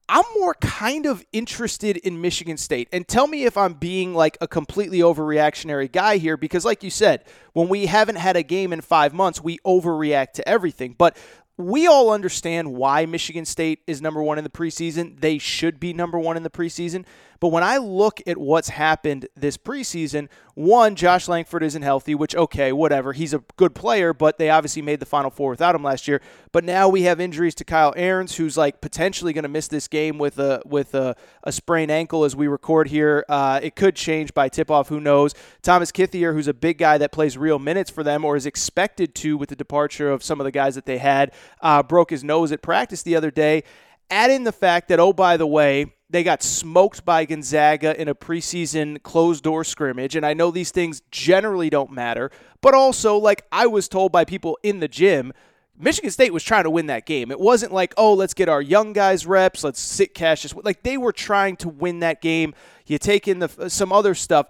I'm more kind of interested in Michigan State. And tell me if I'm being like a completely overreactionary guy here, because, like you said, when we haven't had a game in five months, we overreact to everything. But we all understand why Michigan State is number one in the preseason. They should be number one in the preseason. But when I look at what's happened this preseason, one, Josh Langford isn't healthy, which, okay, whatever. He's a good player, but they obviously made the Final Four without him last year. But now we have injuries to Kyle Ahrens, who's like potentially going to miss this game with a with a, a sprained ankle as we record here. Uh, it could change by tip off, who knows? Thomas Kithier, who's a big guy that plays real minutes for them or is expected to with the departure of some of the guys that they had, uh, broke his nose at practice the other day. Add in the fact that, oh, by the way, they got smoked by Gonzaga in a preseason closed door scrimmage. And I know these things generally don't matter, but also, like I was told by people in the gym, Michigan State was trying to win that game. It wasn't like, oh, let's get our young guys reps, let's sit Cassius. Like they were trying to win that game. You take in the some other stuff.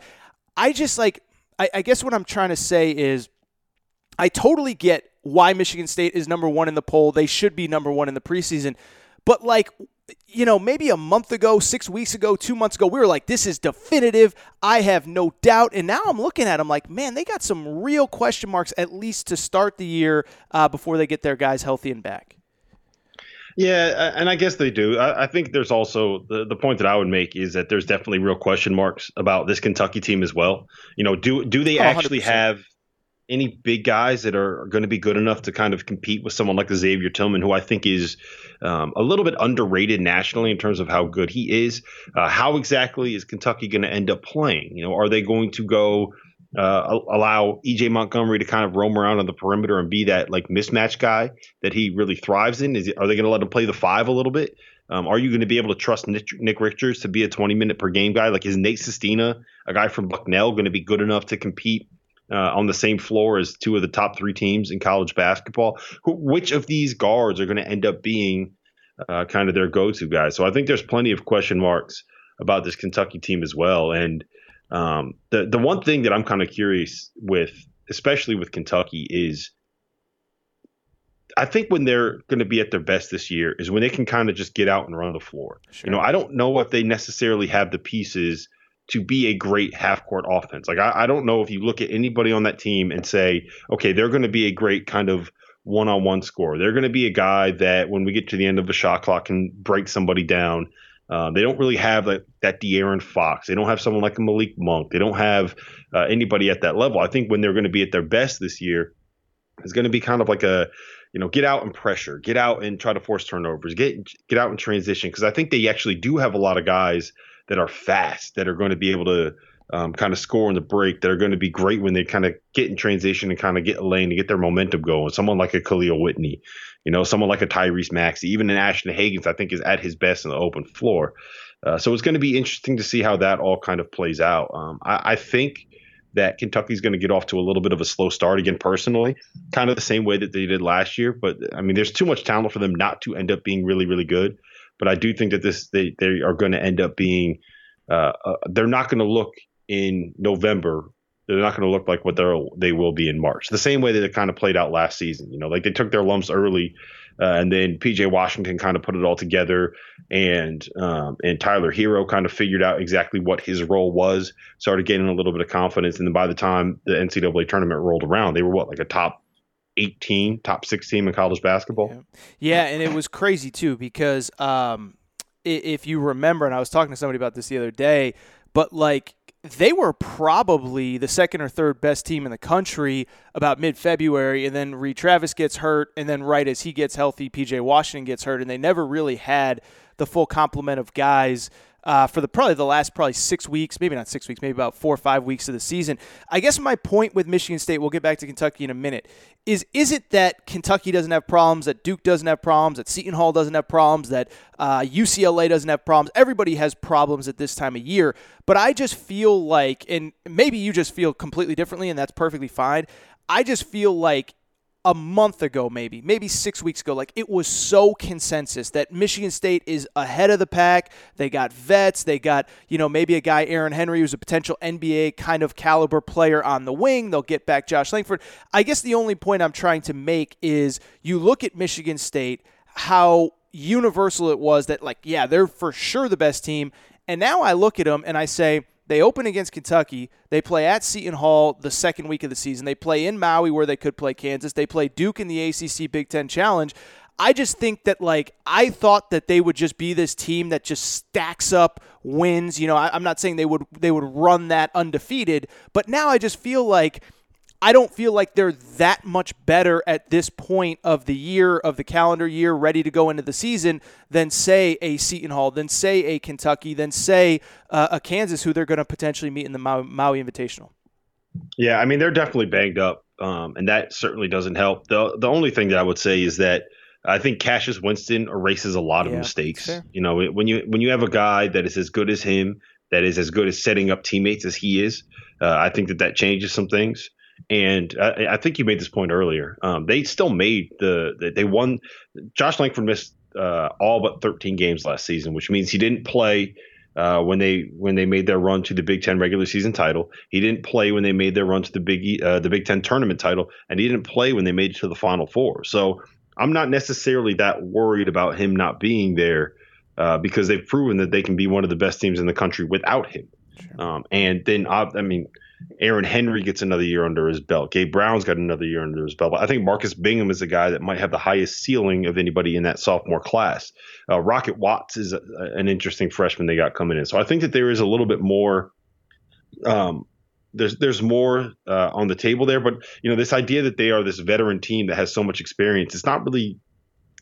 I just like, I, I guess what I'm trying to say is, I totally get why Michigan State is number one in the poll. They should be number one in the preseason. But like you know, maybe a month ago, six weeks ago, two months ago, we were like, this is definitive. I have no doubt. And now I'm looking at them like, man, they got some real question marks, at least to start the year uh, before they get their guys healthy and back. Yeah, and I guess they do. I, I, think there's also the, the point that I would make is that there's definitely real question marks about this Kentucky team as well. You know, do do they oh, actually 100%. have any big guys that are going to be good enough to kind of compete with someone like Xavier Tillman, who I think is um, a little bit underrated nationally in terms of how good he is. Uh, how exactly is Kentucky going to end up playing? You know, are they going to go uh, allow EJ Montgomery to kind of roam around on the perimeter and be that like mismatch guy that he really thrives in? Is are they going to let him play the five a little bit? Um, are you going to be able to trust Nick, Nick, Richards to be a 20 minute per game guy? Like is Nate Sestina, a guy from Bucknell, going to be good enough to compete uh, on the same floor as two of the top three teams in college basketball. Who, which of these guards are going to end up being uh, kind of their go-to guys? So I think there's plenty of question marks about this Kentucky team as well. And um, the the one thing that I'm kind of curious with, especially with Kentucky, is I think when they're going to be at their best this year is when they can kind of just get out and run the floor. Sure. You know, I don't know if they necessarily have the pieces to be a great half court offense. Like I, I don't know if you look at anybody on that team and say, okay, they're going to be a great kind of one on one scorer. They're going to be a guy that when we get to the end of the shot clock can break somebody down. Uh, they don't really have that, that De'Aaron Fox. They don't have someone like a Malik Monk. They don't have uh, anybody at that level. I think when they're going to be at their best this year, is going to be kind of like a you know, get out and pressure, get out and try to force turnovers, get get out and transition because I think they actually do have a lot of guys that are fast that are going to be able to um, kind of score in the break that are going to be great when they kind of get in transition and kind of get a lane to get their momentum going. Someone like a Kahlil Whitney, you know, someone like a Tyrese Maxey, even an Ashton Hagans, I think is at his best in the open floor. Uh, so it's going to be interesting to see how that all kind of plays out. Um, I, I think that Kentucky's going to get off to a little bit of a slow start again, personally, kind of the same way that they did last year. But I mean, there's too much talent for them not to end up being really, really good. But I do think that this they they are going to end up being uh, uh, they're not going to look in November. They're not going to look like what they they will be in March. The same way that it kind of played out last season. You know, like they took their lumps early uh, and then PJ Washington kind of put it all together, and um, and Tyler Herro kind of figured out exactly what his role was, started getting a little bit of confidence, and then by the time the NCAA tournament rolled around, they were what like a top 18, top 16 in college basketball. Yeah, yeah and it was crazy too because um, if you remember, and I was talking to somebody about this the other day, but like they were probably the second or third best team in the country about mid February, and then Reid Travis gets hurt, and then right as he gets healthy, PJ Washington gets hurt, and they never really had the full complement of guys uh, for the probably the last probably six weeks, maybe not six weeks, maybe about four or five weeks of the season. I guess my point with Michigan State, we'll get back to Kentucky in a minute, is is it that Kentucky doesn't have problems, that Duke doesn't have problems, that Seton Hall doesn't have problems, that uh, UCLA doesn't have problems? Everybody has problems at this time of year, but I just feel like, and maybe you just feel completely differently, and that's perfectly fine. I just feel like a month ago, maybe, maybe six weeks ago, like it was so consensus that Michigan State is ahead of the pack. They got vets. They got, you know, maybe a guy, Aaron Henry, who's a potential NBA kind of caliber player on the wing. They'll get back Josh Langford. I guess the only point I'm trying to make is you look at Michigan State, how universal it was that, like, yeah, they're for sure the best team. And now I look at them and I say, they open against Kentucky. They play at Seton Hall the second week of the season. They play in Maui where they could play Kansas. They play Duke in the ACC Big Ten Challenge. I just think that like I thought that they would just be this team that just stacks up wins. You know, I, am not saying they would they would run that undefeated, but now I just feel like I don't feel like they're that much better at this point of the year, of the calendar year, ready to go into the season than, say, a Seton Hall, than, say, a Kentucky, than, say, uh, a Kansas, who they're going to potentially meet in the Maui, Maui Invitational. Yeah, I mean, they're definitely banged up, um, and that certainly doesn't help. The, the only thing that I would say is that I think Cassius Winston erases a lot of yeah, mistakes. You know, when you when you have a guy that is as good as him, that is as good as setting up teammates as he is, uh, I think that that changes some things. And I, I, think you made this point earlier. Um, they still made the, they won. Josh Langford missed uh, all but 13 games last season, which means he didn't play uh, when they when they made their run to the Big Ten regular season title. He didn't play when they made their run to the Big uh, the Big Ten tournament title, and he didn't play when they made it to the Final Four. So I'm not necessarily that worried about him not being there uh, because they've proven that they can be one of the best teams in the country without him. Sure. Um, and then I, I mean Aaron Henry gets another year under his belt. Gabe Brown's got another year under his belt. But I think Marcus Bingham is a guy that might have the highest ceiling of anybody in that sophomore class. Uh, Rocket Watts is a, an interesting freshman they got coming in. So I think that there is a little bit more. Um, there's there's more uh, on the table there, but you know this idea that they are this veteran team that has so much experience, it's not really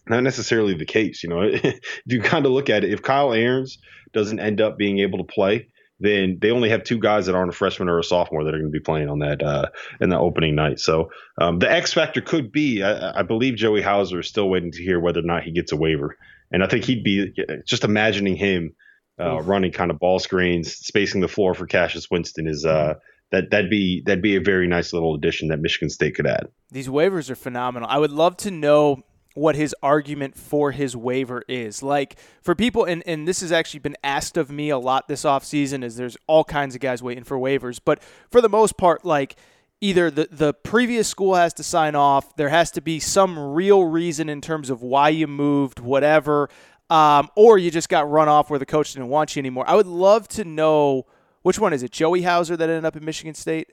not necessarily the case. You know, if you kind of look at it, if Kyle Ahrens doesn't end up being able to play, then they only have two guys that aren't a freshman or a sophomore that are going to be playing on that uh, in the opening night. So um, the X factor could be, I, I, believe Joey Hauser is still waiting to hear whether or not he gets a waiver, and I think he'd be just imagining him uh, running kind of ball screens, spacing the floor for Cassius Winston is. Uh, that that'd be that'd be a very nice little addition that Michigan State could add. These waivers are phenomenal. I would love to know what his argument for his waiver is. Like for people and, and this has actually been asked of me a lot this offseason is there's all kinds of guys waiting for waivers. But for the most part, like either the, the previous school has to sign off, there has to be some real reason in terms of why you moved, whatever, um, or you just got run off where the coach didn't want you anymore. I would love to know which one is it, Joey Hauser that ended up in Michigan State?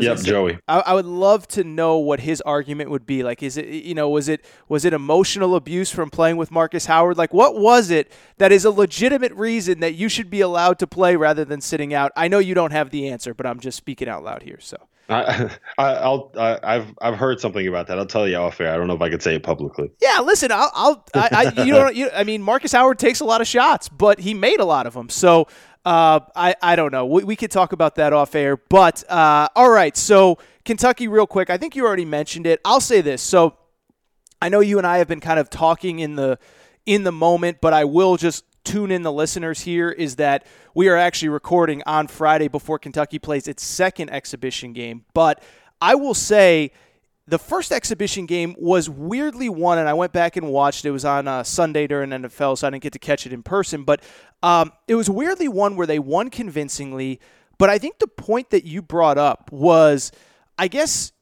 Yep, say, Joey. I, I, would love to know what his argument would be. Like, is it you know was it was it emotional abuse from playing with Marcus Howard? Like, what was it that is a legitimate reason that you should be allowed to play rather than sitting out? I know you don't have the answer, but I'm just speaking out loud here. So I, I, will I, have I've heard something about that. I'll tell you off air. I don't know if I could say it publicly. Yeah, listen, I'll, I'll I, I, you know, you, I mean, Marcus Howard takes a lot of shots, but he made a lot of them. So uh, I, I don't know. We, we could talk about that off air. But uh, all right, so Kentucky, real quick. I think you already mentioned it. I'll say this. So I know you and I have been kind of talking in the in the moment, but I will just tune in the listeners here is that we are actually recording on Friday before Kentucky plays its second exhibition game. But I will say the first exhibition game was weirdly won, and I went back and watched. It was on uh, Sunday during NFL, so I didn't get to catch it in person. But um, it was weirdly one where they won convincingly. But I think the point that you brought up was, I guess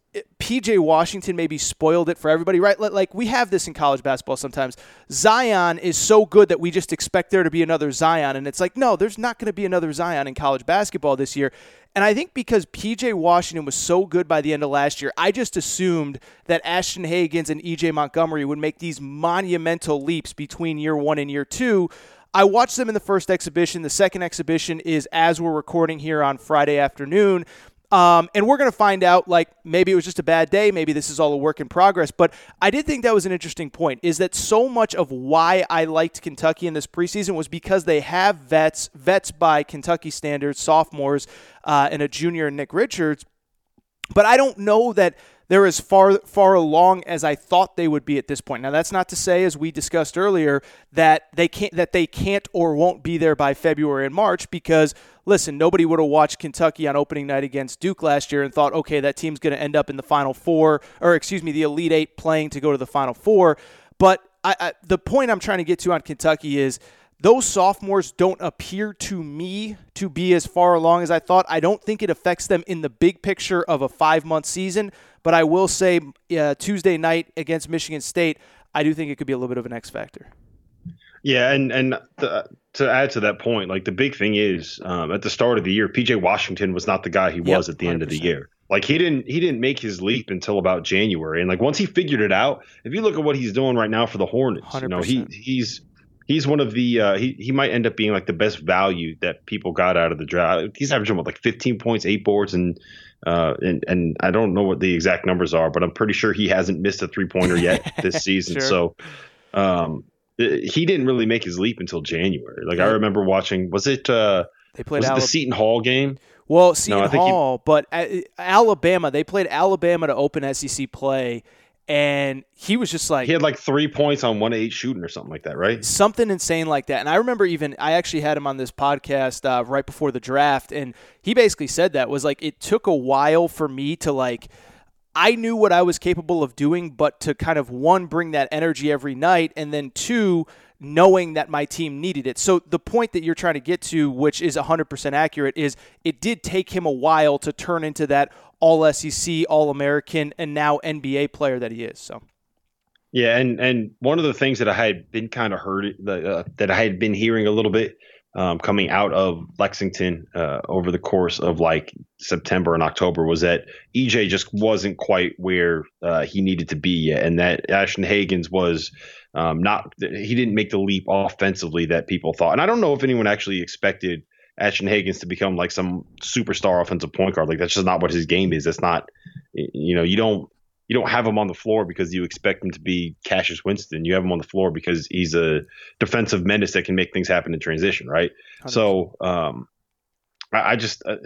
PJ Washington maybe spoiled it for everybody, right? Like we have this in college basketball sometimes. Zion is so good that we just expect there to be another Zion. And it's like, no, there's not going to be another Zion in college basketball this year. And I think because PJ Washington was so good by the end of last year, I just assumed that Ashton Hagans and EJ Montgomery would make these monumental leaps between year one and year two. I watched them in the first exhibition. The second exhibition is as we're recording here on Friday afternoon. Um, and we're going to find out, like, maybe it was just a bad day. Maybe this is all a work in progress. But I did think that was an interesting point is that so much of why I liked Kentucky in this preseason was because they have vets, vets by Kentucky standards, sophomores, uh, and a junior, Nick Richards. But I don't know that they're as far far along as I thought they would be at this point. Now that's not to say, as we discussed earlier, that they can't that they can't or won't be there by February and March because listen, nobody would have watched Kentucky on opening night against Duke last year and thought, okay, that team's going to end up in the Final Four or excuse me, the Elite Eight playing to go to the Final Four. But I, I, the point I'm trying to get to on Kentucky is those sophomores don't appear to me to be as far along as I thought. I don't think it affects them in the big picture of a five month season, but I will say uh, Tuesday night against Michigan State, I do think it could be a little bit of an X factor. Yeah, and and the, to add to that point, like the big thing is um, at the start of the year, PJ Washington was not the guy he was at the 100%. end of the year. Like he didn't he didn't make his leap until about January, and like once he figured it out, if you look at what he's doing right now for the Hornets, 100%. you know he he's he's one of the uh, he he might end up being like the best value that people got out of the draft. He's averaging what like 15 points, eight boards, and uh, and and I don't know what the exact numbers are, but I'm pretty sure he hasn't missed a three pointer yet this season. sure. So, um, he didn't really make his leap until January. Like I remember watching, was it uh, they played was the Seton Hall game? Well, Seton no, Hall, he, but Alabama, they played Alabama to open SEC play, and he was just like he had like three points on one eight shooting or something like that, right? Something insane like that. And I remember even I actually had him on this podcast uh, right before the draft, and he basically said that was like it took a while for me to like. I knew what I was capable of doing, but to kind of one bring that energy every night, and then two knowing that my team needed it. So the point that you're trying to get to, which is 100% accurate, is it did take him a while to turn into that all SEC, All American, and now NBA player that he is. So. Yeah, and and one of the things that I had been kind of heard uh, that I had been hearing a little bit um, coming out of Lexington uh, over the course of like September and October was that EJ just wasn't quite where uh, he needed to be yet, and that Ashton Hagans was um, not he didn't make the leap offensively that people thought. And I don't know if anyone actually expected Ashton Hagans to become like some superstar offensive point guard. Like that's just not what his game is. That's not, you know, you don't you don't have him on the floor because you expect him to be Cassius Winston. You have him on the floor because he's a defensive menace that can make things happen in transition, right? 100%. So, um, I, I just uh,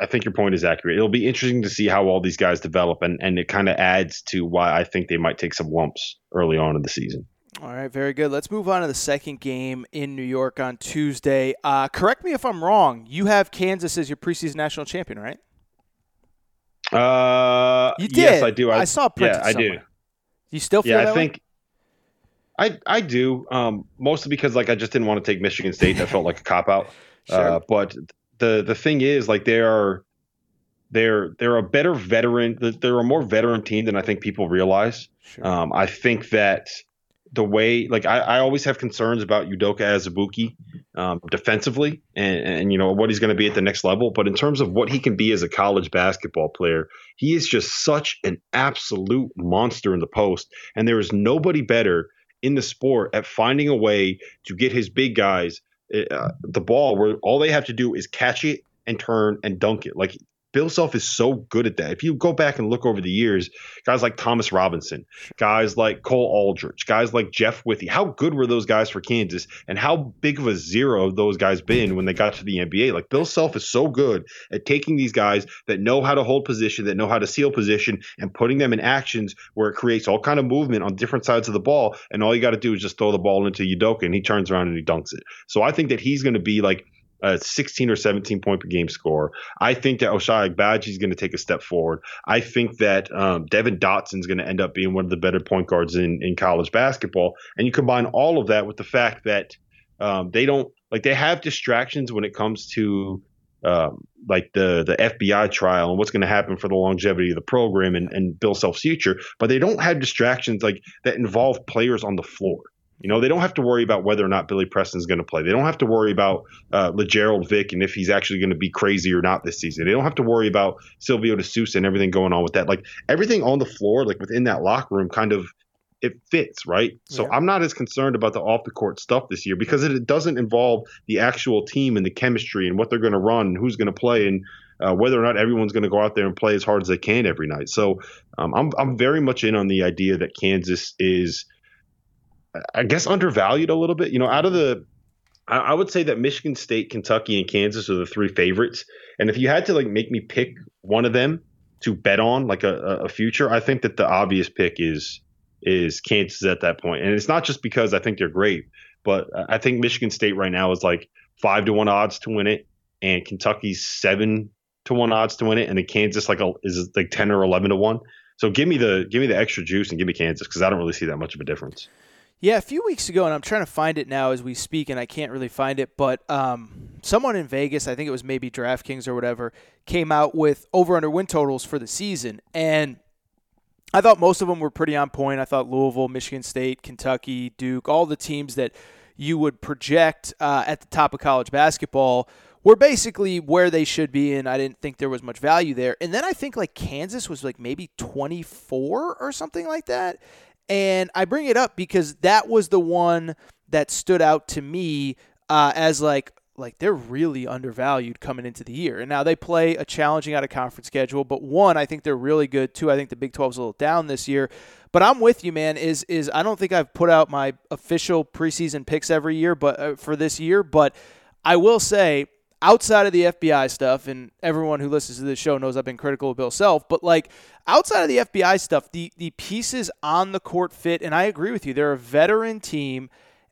I think your point is accurate. It'll be interesting to see how all these guys develop, and and it kind of adds to why I think they might take some lumps early on in the season. All right, very good. Let's move on to the second game in New York on Tuesday. Uh, correct me if I'm wrong. You have Kansas as your preseason national champion, right? Uh, you did. Yes, I do. I, I saw. Yeah, I do. You still feel yeah, I think. Way? I I do. Um, mostly because like I just didn't want to take Michigan State. That felt like a cop out. Sure. Uh, but the the thing is, like they are, they're they're a better veteran. They're a more veteran team than I think people realize. Sure. Um, I think that the way like I, I always have concerns about Udoka Azubuike um, defensively and, and you know what he's going to be at the next level. But in terms of what he can be as a college basketball player, he is just such an absolute monster in the post. And there is nobody better in the sport at finding a way to get his big guys uh, the ball where all they have to do is catch it and turn and dunk it. Like Bill Self is so good at that. If you go back and look over the years, guys like Thomas Robinson, guys like Cole Aldrich, guys like Jeff Withey, how good were those guys for Kansas? And how big of a zero have those guys been when they got to the NBA? Like Bill Self is so good at taking these guys that know how to hold position, that know how to seal position, and putting them in actions where it creates all kind of movement on different sides of the ball. And all you got to do is just throw the ball into Udoka, and he turns around and he dunks it. So I think that he's going to be like a 16 or 17 point per game score. I think that Ochai Agbaji is going to take a step forward. I think that um, Devon Dotson is going to end up being one of the better point guards in, in college basketball. And you combine all of that with the fact that um, they don't like they have distractions when it comes to um, like the the FBI trial and what's going to happen for the longevity of the program and, and Bill Self's future, but they don't have distractions like that involve players on the floor. You know, they don't have to worry about whether or not Billy Preston's going to play. They don't have to worry about uh, Lagerald Vick and if he's actually going to be crazy or not this season. They don't have to worry about Silvio De Sousa and everything going on with that. Like everything on the floor, like within that locker room, kind of it fits, right? So. I'm not as concerned about the off the court stuff this year because it, doesn't involve the actual team and the chemistry and what they're going to run and who's going to play and uh, whether or not everyone's going to go out there and play as hard as they can every night. So um, I'm I'm very much in on the idea that Kansas is I guess undervalued a little bit. You know, out of the I, I would say that Michigan State, Kentucky, and Kansas are the three favorites. And if you had to like make me pick one of them to bet on, like a, a future, I think that the obvious pick is is Kansas at that point. And it's not just because I think they're great, but I think Michigan State right now is like five to one odds to win it, and Kentucky's seven to one odds to win it, and the Kansas like a, is like ten or eleven to one. So give me the give me the extra juice and give me Kansas because I don't really see that much of a difference. Yeah, a few weeks ago, and I'm trying to find it now as we speak, and I can't really find it. But um, someone in Vegas, I think it was maybe DraftKings or whatever, came out with over under win totals for the season, and I thought most of them were pretty on point. I thought Louisville, Michigan State, Kentucky, Duke, all the teams that you would project uh, at the top of college basketball were basically where they should be, and I didn't think there was much value there. And then I think like Kansas was like maybe 24 or something like that. And I bring it up because that was the one that stood out to me uh, as like like they're really undervalued coming into the year. And now they play a challenging out of conference schedule, but one, I think they're really good. Two, I think the Big 12 is a little down this year. But I'm with you, man. Is is I don't think I've put out my official preseason picks every year, but uh, for this year, but I will say outside of the FBI stuff, and everyone who listens to this show knows I've been critical of Bill Self, but like outside of the FBI stuff, the the pieces on the court fit, and I agree with you. They're a veteran team,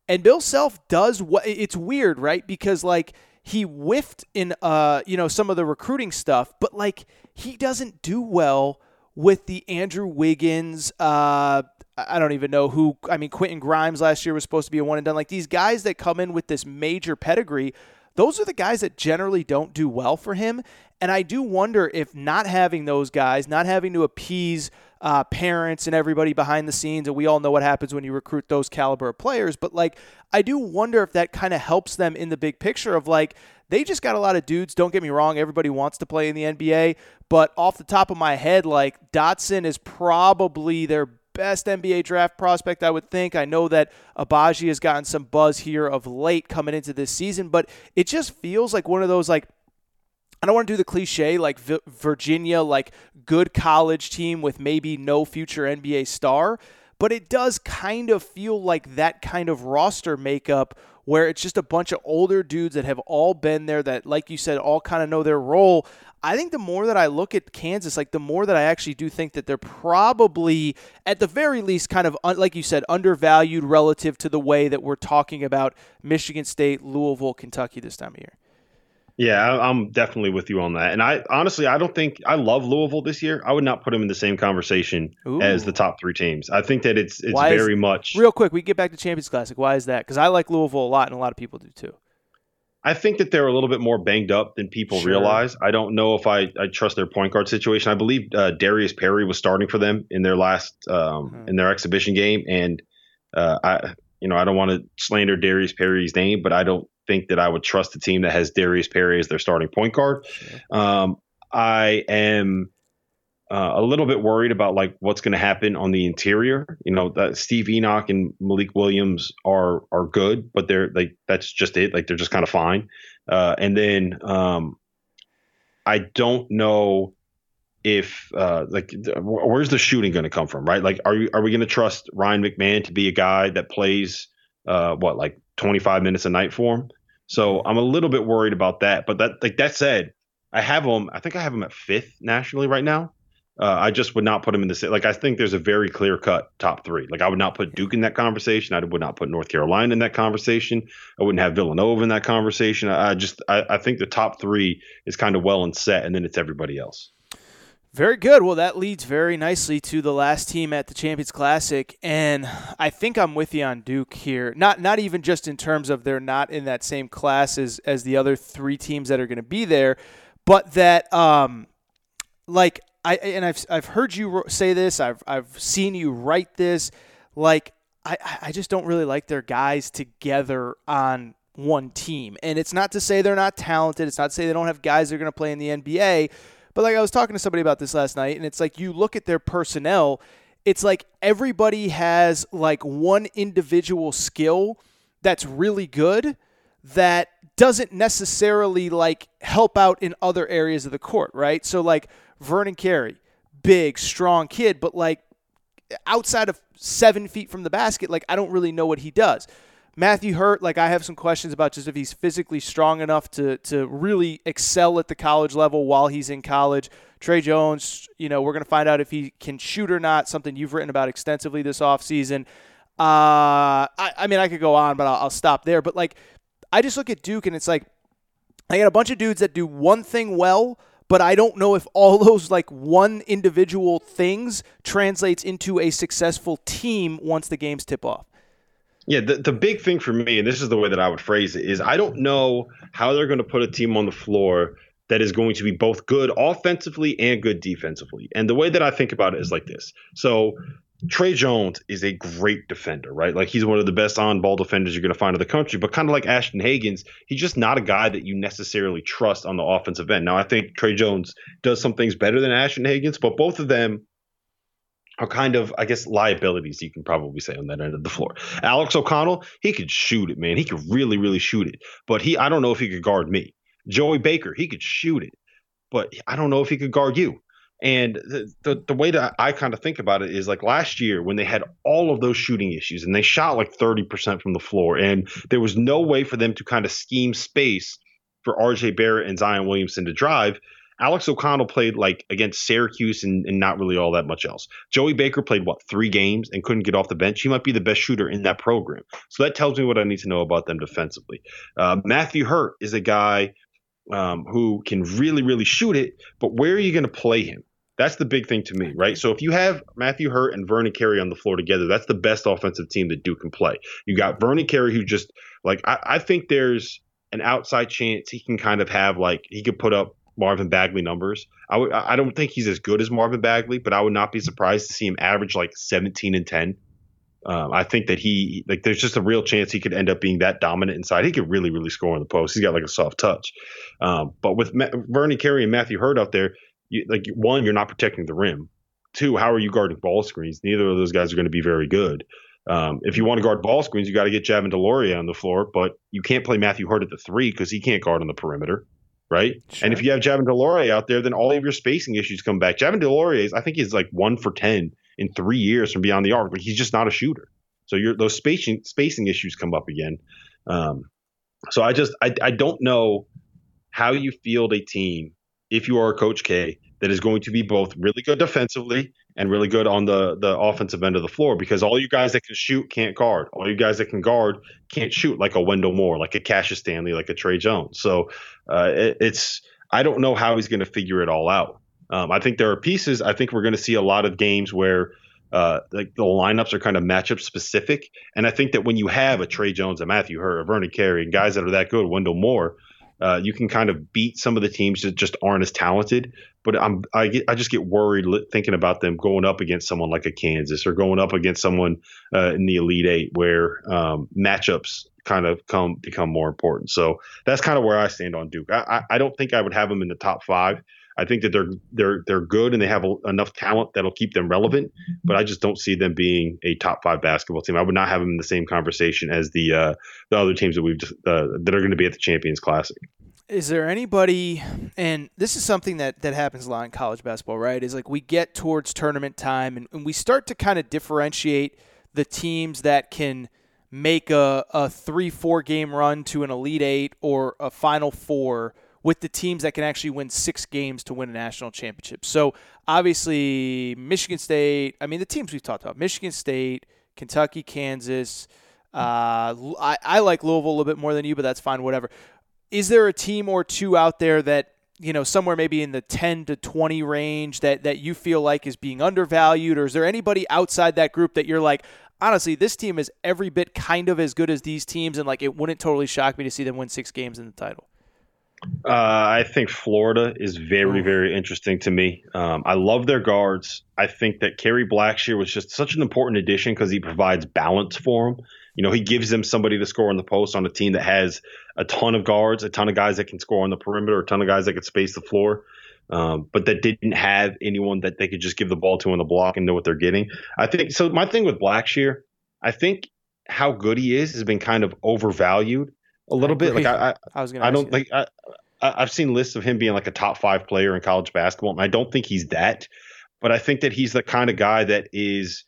and Bill Self does what it's weird, right? Because like he whiffed in uh you know some of the recruiting stuff, but like he doesn't do well with the Andrew Wiggins, uh, I don't even know who. I mean, Quentin Grimes last year was supposed to be a one and done. Like these guys that come in with this major pedigree those are the guys that generally don't do well for him. And I do wonder if not having those guys, not having to appease uh, parents and everybody behind the scenes, and we all know what happens when you recruit those caliber of players, but like, I do wonder if that kind of helps them in the big picture of like, they just got a lot of dudes. Don't get me wrong, everybody wants to play in the NBA, but off the top of my head, like, Dotson is probably their best NBA draft prospect, I would think. I know that Agbaji has gotten some buzz here of late coming into this season, but it just feels like one of those like I don't want to do the cliche like Virginia, like good college team with maybe no future NBA star, but it does kind of feel like that kind of roster makeup where it's just a bunch of older dudes that have all been there that, like you said, all kind of know their role. I think the more that I look at Kansas, like the more that I actually do think that they're probably, at the very least, kind of, like you said, undervalued relative to the way that we're talking about Michigan State, Louisville, Kentucky this time of year. Yeah, I'm definitely with you on that. And I honestly, I don't think I love Louisville this year. I would not put them in the same conversation Ooh. as the top three teams. I think that it's it's Why very is, much real quick. We get back to Champions Classic. Why is that? Because I like Louisville a lot, and a lot of people do too. I think that they're a little bit more banged up than people sure. realize. I don't know if I, I trust their point guard situation. I believe uh, Darius Perry was starting for them in their last um, hmm. in their exhibition game, and uh, I you know I don't want to slander Darius Perry's name, but I don't think that I would trust a team that has Darius Perry as their starting point guard. Sure. Um, I am uh, a little bit worried about like what's going to happen on the interior. You know, that Steve Enoch and Malik Williams are are good, but they're like that's just it. Like they're just kind of fine. Uh, and then um, I don't know if uh, like where's the shooting going to come from, right? Like, are you are we going to trust Ryan McMahon to be a guy that plays uh, what like 25 minutes a night for him? So I'm a little bit worried about that. But that like that said, I have him. I think I have him at fifth nationally right now. Uh, I just would not put him in the like. I think there's a very clear cut top three. Like I would not put Duke in that conversation. I would not put North Carolina in that conversation. I wouldn't have Villanova in that conversation. I, I just I, I think the top three is kind of well and set, and then it's everybody else. Very good. Well, that leads very nicely to the last team at the Champions Classic, and I think I'm with you on Duke here. Not not even just in terms of they're not in that same class as as the other three teams that are going to be there, but that um, like I and I've I've heard you say this. I've I've seen you write this. Like I I just don't really like their guys together on one team. And it's not to say they're not talented. It's not to say they don't have guys that are going to play in the NBA. But like I was talking to somebody about this last night, and it's like you look at their personnel. It's like everybody has like one individual skill that's really good that doesn't necessarily like help out in other areas of the court, right? So like Vernon Carey, big, strong kid, but like outside of seven feet from the basket, like I don't really know what he does. Matthew Hurt, like I have some questions about just if he's physically strong enough to to really excel at the college level while he's in college. Tre Jones, you know, we're going to find out if he can shoot or not, something you've written about extensively this offseason. Uh, I, I mean, I could go on, but I'll, I'll stop there. But like, I just look at Duke and it's like, I got a bunch of dudes that do one thing well, but I don't know if all those like one individual things translates into a successful team once the games tip off. Yeah, the, the big thing for me, and this is the way that I would phrase it, is I don't know how they're going to put a team on the floor that is going to be both good offensively and good defensively. And the way that I think about it is like this. So Tre Jones is a great defender, right? Like he's one of the best on-ball defenders you're going to find in the country. But kind of like Ashton Hagans, he's just not a guy that you necessarily trust on the offensive end. Now, I think Tre Jones does some things better than Ashton Hagans, but both of them are kind of, I guess, liabilities you can probably say on that end of the floor. Alex O'Connell, he could shoot it, man. He could really, really shoot it. But he, I don't know if he could guard me. Joey Baker, he could shoot it, but I don't know if he could guard you. And the, the, the way that I kind of think about it is like last year when they had all of those shooting issues and they shot like 30% from the floor, and there was no way for them to kind of scheme space for RJ Barrett and Zion Williamson to drive. Alex O'Connell played like against Syracuse and, and, not really all that much else. Joey Baker played what three games and couldn't get off the bench. He might be the best shooter in that program. So that tells me what I need to know about them defensively. Uh, Matthew Hurt is a guy um, who can really, really shoot it, but where are you going to play him? That's the big thing to me, right? So if you have Matthew Hurt and Vernon Carey on the floor together, that's the best offensive team that Duke can play. You got Vernon Carey who just like I, I think there's an outside chance he can kind of have like he could put up Marvin Bagley numbers. I would I don't think he's as good as Marvin Bagley, but I would not be surprised to see him average like 17 and 10. Um, I think that he like there's just a real chance he could end up being that dominant inside. He could really really score in the post. He's got like a soft touch. Um, but with Ma- Vernon Carey and Matthew Hurt out there, you, like one, you're not protecting the rim. Two, how are you guarding ball screens? Neither of those guys are going to be very good. Um, if you want to guard ball screens, you got to get Javin DeLaurier on the floor, but you can't play Matthew Hurt at the three because he can't guard on the perimeter right? Sure. And if you have Javin DeLaurier out there, then all of your spacing issues come back. Javin DeLaurier is, I think, he's like one for ten in three years from beyond the arc, but he's just not a shooter. So your those spacing spacing issues come up again. Um, so I just I, I don't know how you field a team if you are Coach K that is going to be both really good defensively and really good on the the offensive end of the floor because all you guys that can shoot can't guard. All you guys that can guard can't shoot like a Wendell Moore, like a Cassius Stanley, like a Tre Jones. So uh, it, it's I don't know how he's going to figure it all out. Um, I think there are pieces. I think we're going to see a lot of games where uh, like the lineups are kind of matchup specific, and I think that when you have a Tre Jones, a Matthew Hurt, a Vernon Carey, and guys that are that good, Wendell Moore, uh, you can kind of beat some of the teams that just aren't as talented. But I'm I get I just get worried thinking about them going up against someone like a Kansas or going up against someone uh, in the Elite Eight where um, matchups kind of come become more important. So that's kind of where I stand on Duke. I, I don't think I would have them in the top five. I think that they're they're they're good and they have a, enough talent that'll keep them relevant. But I just don't see them being a top five basketball team. I would not have them in the same conversation as the uh, the other teams that we've just, uh, that are going to be at the Champions Classic. is there anybody and this is something that that happens a lot in college basketball right is like we get towards tournament time and, and we start to kind of differentiate the teams that can make a, a three four game run to an elite eight or a final four with the teams that can actually win six games to win a national championship. So obviously michigan state i mean the teams we've talked about michigan state kentucky kansas uh, I, I like Louisville a little bit more than you, but that's fine, whatever. Is there a team or two out there that you know somewhere maybe in the 10 to 20 range that that you feel like is being undervalued? Or is there anybody outside that group that you're like honestly this team is every bit kind of as good as these teams and like it wouldn't totally shock me to see them win six games in the title uh, I think Florida is very, Ooh. very interesting to me. Um, I love their guards. I think that Kerry Blackshear was just such an important addition because he provides balance for them. You know, he gives them somebody to score on the post on a team that has a ton of guards, a ton of guys that can score on the perimeter, a ton of guys that can space the floor. Um, but that didn't have anyone that they could just give the ball to on the block and know what they're getting. I think so. My thing with Blackshear, I think how good he is has been kind of overvalued a little bit. Like I, I, I was gonna, I don't like. I, I've seen lists of him being like a top five player in college basketball, and I don't think he's that. But I think that he's the kind of guy that is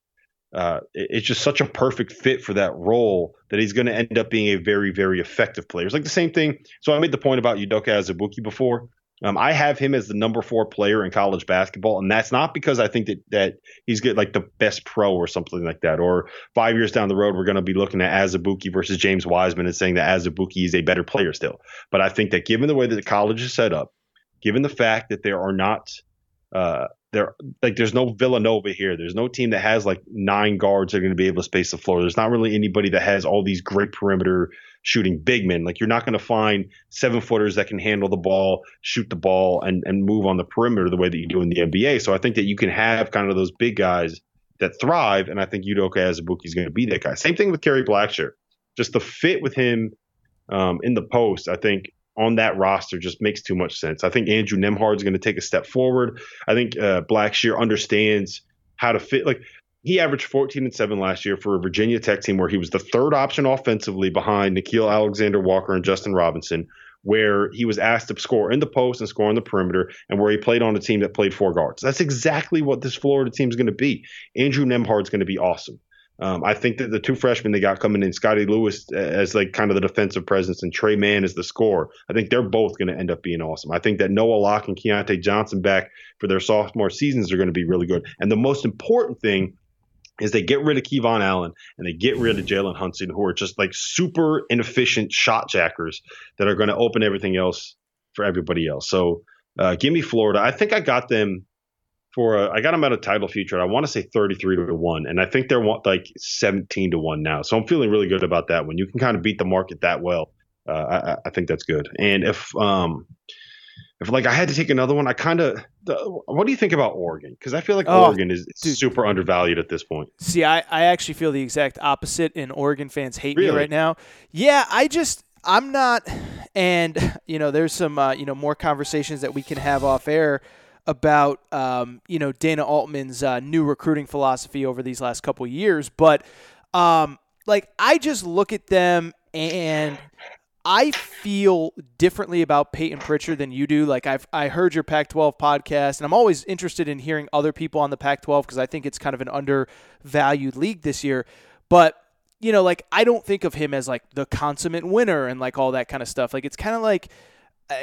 uh, it's just such a perfect fit for that role that he's going to end up being a very, very effective player. It's like the same thing. So I made the point about Udoka Azubuike before. Um, I have him as the number four player in college basketball, and that's not because I think that that he's get like the best pro or something like that. Or five years down the road, we're going to be looking at Azubuike versus James Wiseman and saying that Azubuike is a better player still. But I think that given the way that the college is set up, given the fact that there are not uh, there like there's no Villanova here. There's no team that has like nine guards that are going to be able to space the floor. There's not really anybody that has all these great perimeter shooting big men. Like you're not going to find seven footers that can handle the ball, shoot the ball, and and move on the perimeter the way that you do in the NBA. So I think that you can have kind of those big guys that thrive, and I think Udoka Azubuike is going to be that guy. Same thing with Kerry Blackshear. Just the fit with him um, in the post, I think on that roster just makes too much sense. I think Andrew Nembhard is going to take a step forward. I think uh, Blackshear understands how to fit. Like he averaged 14 and 7 last year for a Virginia Tech team where he was the third option offensively behind Nickeil Alexander Walker and Justin Robinson, where he was asked to score in the post and score on the perimeter, and where he played on a team that played four guards. That's exactly what this Florida team is going to be. Andrew Nembhard is going to be awesome. Um, I think that the two freshmen they got coming in, Scottie Lewis as like kind of the defensive presence and Tre Mann as the scorer, I think they're both going to end up being awesome. I think that Noah Locke and Keyontae Johnson back for their sophomore seasons are going to be really good. And the most important thing is they get rid of KeVaughn Allen and they get rid of Jalen Hudson, who are just like super inefficient shot jackers that are going to open everything else for everybody else. So uh, give me Florida. I think I got them for a, I got them at a title future. I want to say 33 to 1, and I think they're like 17 to 1 now. So I'm feeling really good about that one. You can kind of beat the market that well. Uh, I, I, think that's good. And if um if like I had to take another one, I kind of what do you think about Oregon? Because I feel like oh, Oregon is dude. super undervalued at this point. See, I, I actually feel the exact opposite, and Oregon fans hate really? me right now. Yeah, I just I'm not, and you know, there's some uh, you know more conversations that we can have off air about um, you know Dana Altman's uh, new recruiting philosophy over these last couple years, but um, like I just look at them and I feel differently about Payton Pritchard than you do. Like I've I heard your Pac-12 podcast, and I'm always interested in hearing other people on the Pac-12 because I think it's kind of an undervalued league this year. But you know, like I don't think of him as like the consummate winner and like all that kind of stuff. Like it's kind of like. Uh,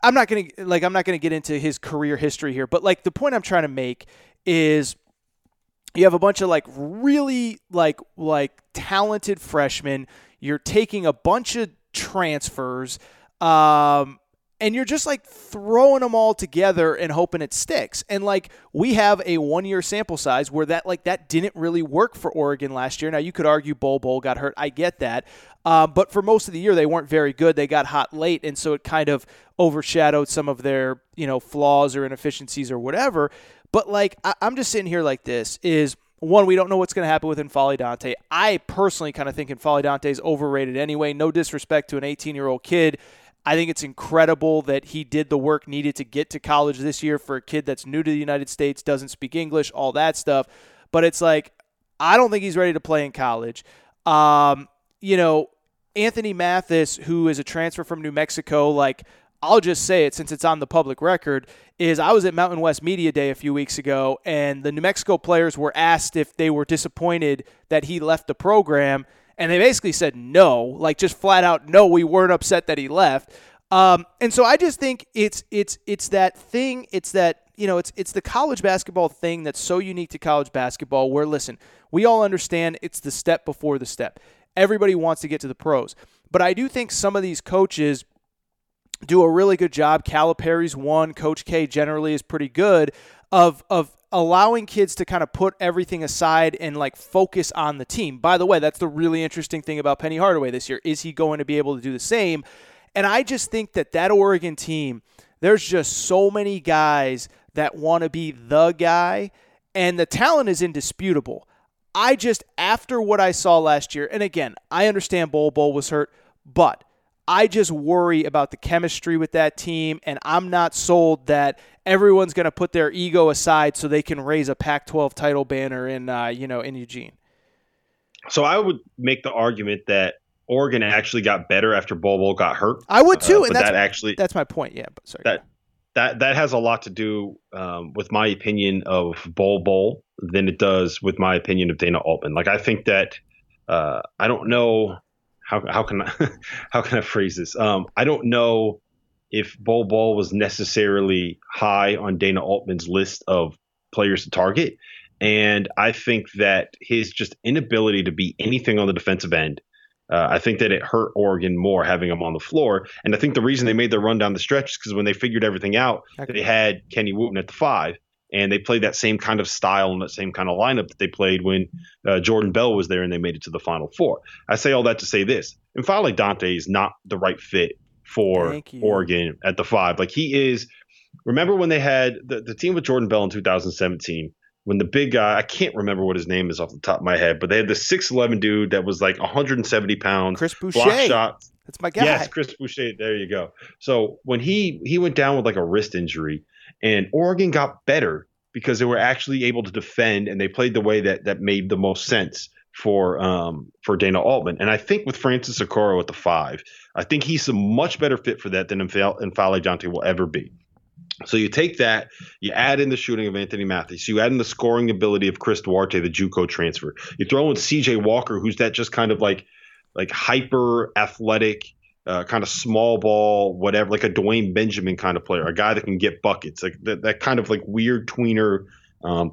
I'm not gonna like I'm not gonna get into his career history here, but like the point I'm trying to make is you have a bunch of like really like like talented freshmen. You're taking a bunch of transfers. Um, and you're just like throwing them all together and hoping it sticks. And like we have a one year sample size where that like that didn't really work for Oregon last year. Now you could argue Bol Bol got hurt. I get that. Um, but for most of the year they weren't very good. They got hot late, and so it kind of overshadowed some of their you know flaws or inefficiencies or whatever. But like I- I'm just sitting here like this is one, we don't know what's going to happen with N'Faly Dante. I personally kind of think N'Faly Dante is overrated anyway. No disrespect to an 18 year old kid. I think it's incredible that he did the work needed to get to college this year for a kid that's new to the United States, doesn't speak English, all that stuff. But it's like, I don't think he's ready to play in college. Um, you know, Anthony Mathis, who is a transfer from New Mexico, like I'll just say it since it's on the public record, is I was at Mountain West Media Day a few weeks ago, and the New Mexico players were asked if they were disappointed that he left the program, and they basically said no, like just flat out no, we weren't upset that he left. Um, and so I just think it's it's it's that thing, it's that you know, it's it's the college basketball thing that's so unique to college basketball. Where listen, we all understand it's the step before the step. Everybody wants to get to the pros, but I do think some of these coaches do a really good job. Calipari's one. Coach K generally is pretty good of of allowing kids to kind of put everything aside and like focus on the team. By the way, that's the really interesting thing about Penny Hardaway this year. Is he going to be able to do the same? And I just think that that Oregon team, there's just so many guys that want to be the guy, and the talent is indisputable. I just, after what I saw last year, and again, I understand Bol Bol was hurt, but I just worry about the chemistry with that team, and I'm not sold that everyone's going to put their ego aside so they can raise a Pac-12 title banner in, uh, you know, in Eugene. So I would make the argument that Oregon actually got better after Bol got hurt. I would too, uh, and that's that actually that's my point. Yeah, but sorry. That that that has a lot to do um, with my opinion of Bol Bol than it does with my opinion of Dana Altman. Like I think that uh, I don't know how how can I how can I phrase this? Um, I don't know if Bol Bol was necessarily high on Dana Altman's list of players to target, and I think that his just inability to be anything on the defensive end. Uh, I think that it hurt Oregon more having him on the floor, and I think the reason they made their run down the stretch is because when they figured everything out, okay. they had Kenny Wooten at the five, and they played that same kind of style and that same kind of lineup that they played when uh, Jordan Bell was there and they made it to the Final Four. I say all that to say this: N'Faly Dante is not the right fit for Oregon at the five. Like he is. Remember when they had the, the team with Jordan Bell in 2017? When the big guy, I can't remember what his name is off the top of my head, but they had the 6'11 dude that was like 170 pounds. Chris Boucher. shots. That's my guy. Yes, Chris Boucher. There you go. So when he he went down with like a wrist injury, and Oregon got better because they were actually able to defend and they played the way that that made the most sense for um, for Dana Altman. And I think with Francis Okoro at the five, I think he's a much better fit for that than N'Faly Dante will ever be. So you take that, you add in the shooting of Anthony Mathis, you add in the scoring ability of Chris Duarte, the JUCO transfer. You throw in C.J. Walker, who's that just kind of like like hyper athletic uh, kind of small ball, whatever, like a Dwayne Benjamin kind of player, a guy that can get buckets, like that, that kind of like weird tweener um,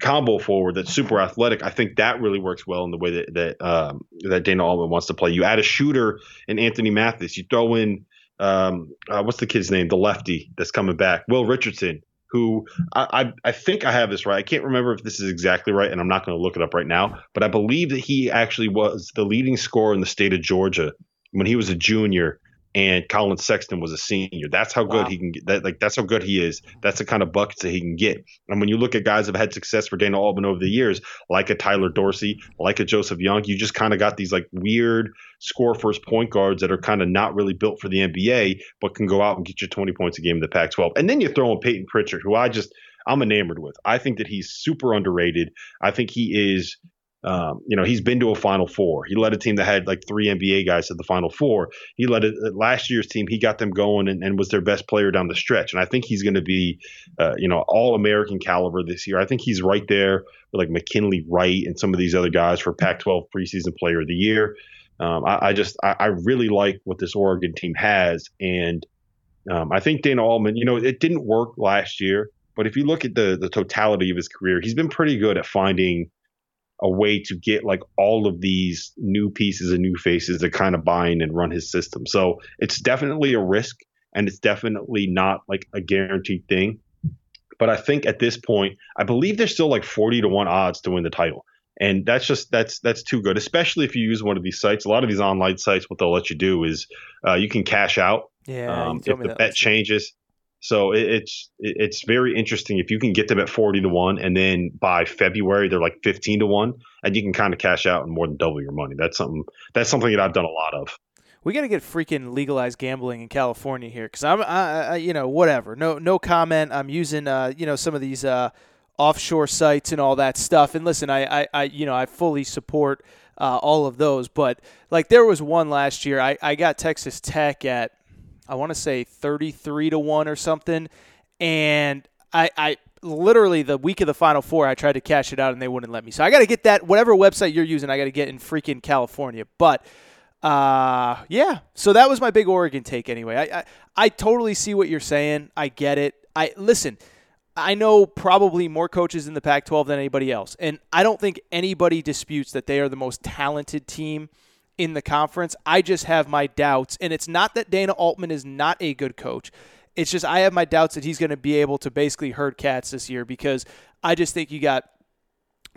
combo forward that's super athletic. I think that really works well in the way that that um, that Dana Altman wants to play. You add a shooter in Anthony Mathis. You throw in um, uh, what's the kid's name, the lefty that's coming back, Will Richardson. Who I, I, I think I have this right. I can't remember if this is exactly right, and I'm not going to look it up right now. But I believe that he actually was the leading scorer in the state of Georgia when he was a junior and Collin Sexton was a senior. That's how good he can get. That, like that's how good he is. That's the kind of buckets that he can get. And when you look at guys that have had success for Dana Altman over the years, like a Tyler Dorsey, like a Joseph Young, you just kind of got these like weird score first point guards that are kind of not really built for the NBA, but can go out and get you 20 points a game in the Pac-12. And then you throw in Payton Pritchard, who I just I'm enamored with. I think that he's super underrated. I think he is um, you know, he's been to a Final Four. He led a team that had like three NBA guys to the Final Four. He led a, last year's team. He got them going and, and, was their best player down the stretch. And I think he's going to be, uh, you know, all American caliber this year. I think he's right there with like McKinley Wright and some of these other guys for Pac-12 preseason Player of the Year. Um, I, I, just I, I, really like what this Oregon team has, and um, I think Dana Altman. You know, it didn't work last year, but if you look at the the totality of his career, he's been pretty good at finding a way to get like all of these new pieces and new faces to kind of bind and run his system. So it's definitely a risk and it's definitely not like a guaranteed thing. But I think at this point, I believe there's still like 40 to 1 odds to win the title. And that's just that's that's too good, especially if you use one of these sites. A lot of these online sites, what they'll let you do is uh, you can cash out yeah, um, if the bet changes. So it, it's it's very interesting if you can get them at forty to one, and then by February they're like fifteen to one, and you can kind of cash out and more than double your money. That's something that's something that I've done a lot of. We got to get freaking legalized gambling in California here, because I'm, I, I, you know, whatever. No, no comment. I'm using, uh, you know, some of these uh, offshore sites and all that stuff. And listen, I, I, I you know, I fully support uh, all of those. But like there was one last year. I, I got Texas Tech at I want to say 33 to 1 or something. And I, I literally the week of the final four I tried to cash it out and they wouldn't let me. So I got to get that whatever website you're using, I got to get in freaking California. But uh yeah, so that was my big Oregon take anyway. I, I I totally see what you're saying. I get it. I listen, I know probably more coaches in the Pac 12 than anybody else. And I don't think anybody disputes that they are the most talented team in the conference. I just have my doubts. And it's not that Dana Altman is not a good coach. It's just I have my doubts that he's going to be able to basically herd cats this year because I just think you got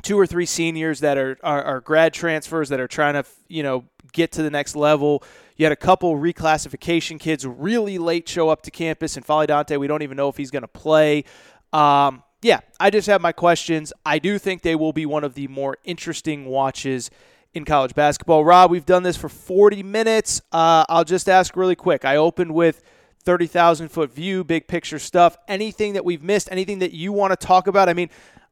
two or three seniors that are, are, are grad transfers that are trying to, you know, get to the next level. You had a couple reclassification kids really late show up to campus, and N'Faly Dante, we don't even know if he's going to play. Um, yeah, I just have my questions. I do think they will be one of the more interesting watches in college basketball. Rob, we've done this for 40 minutes. Uh, I'll just ask really quick. I opened with 30,000 foot view, big picture stuff. Anything that we've missed, anything that you want to talk about? I mean,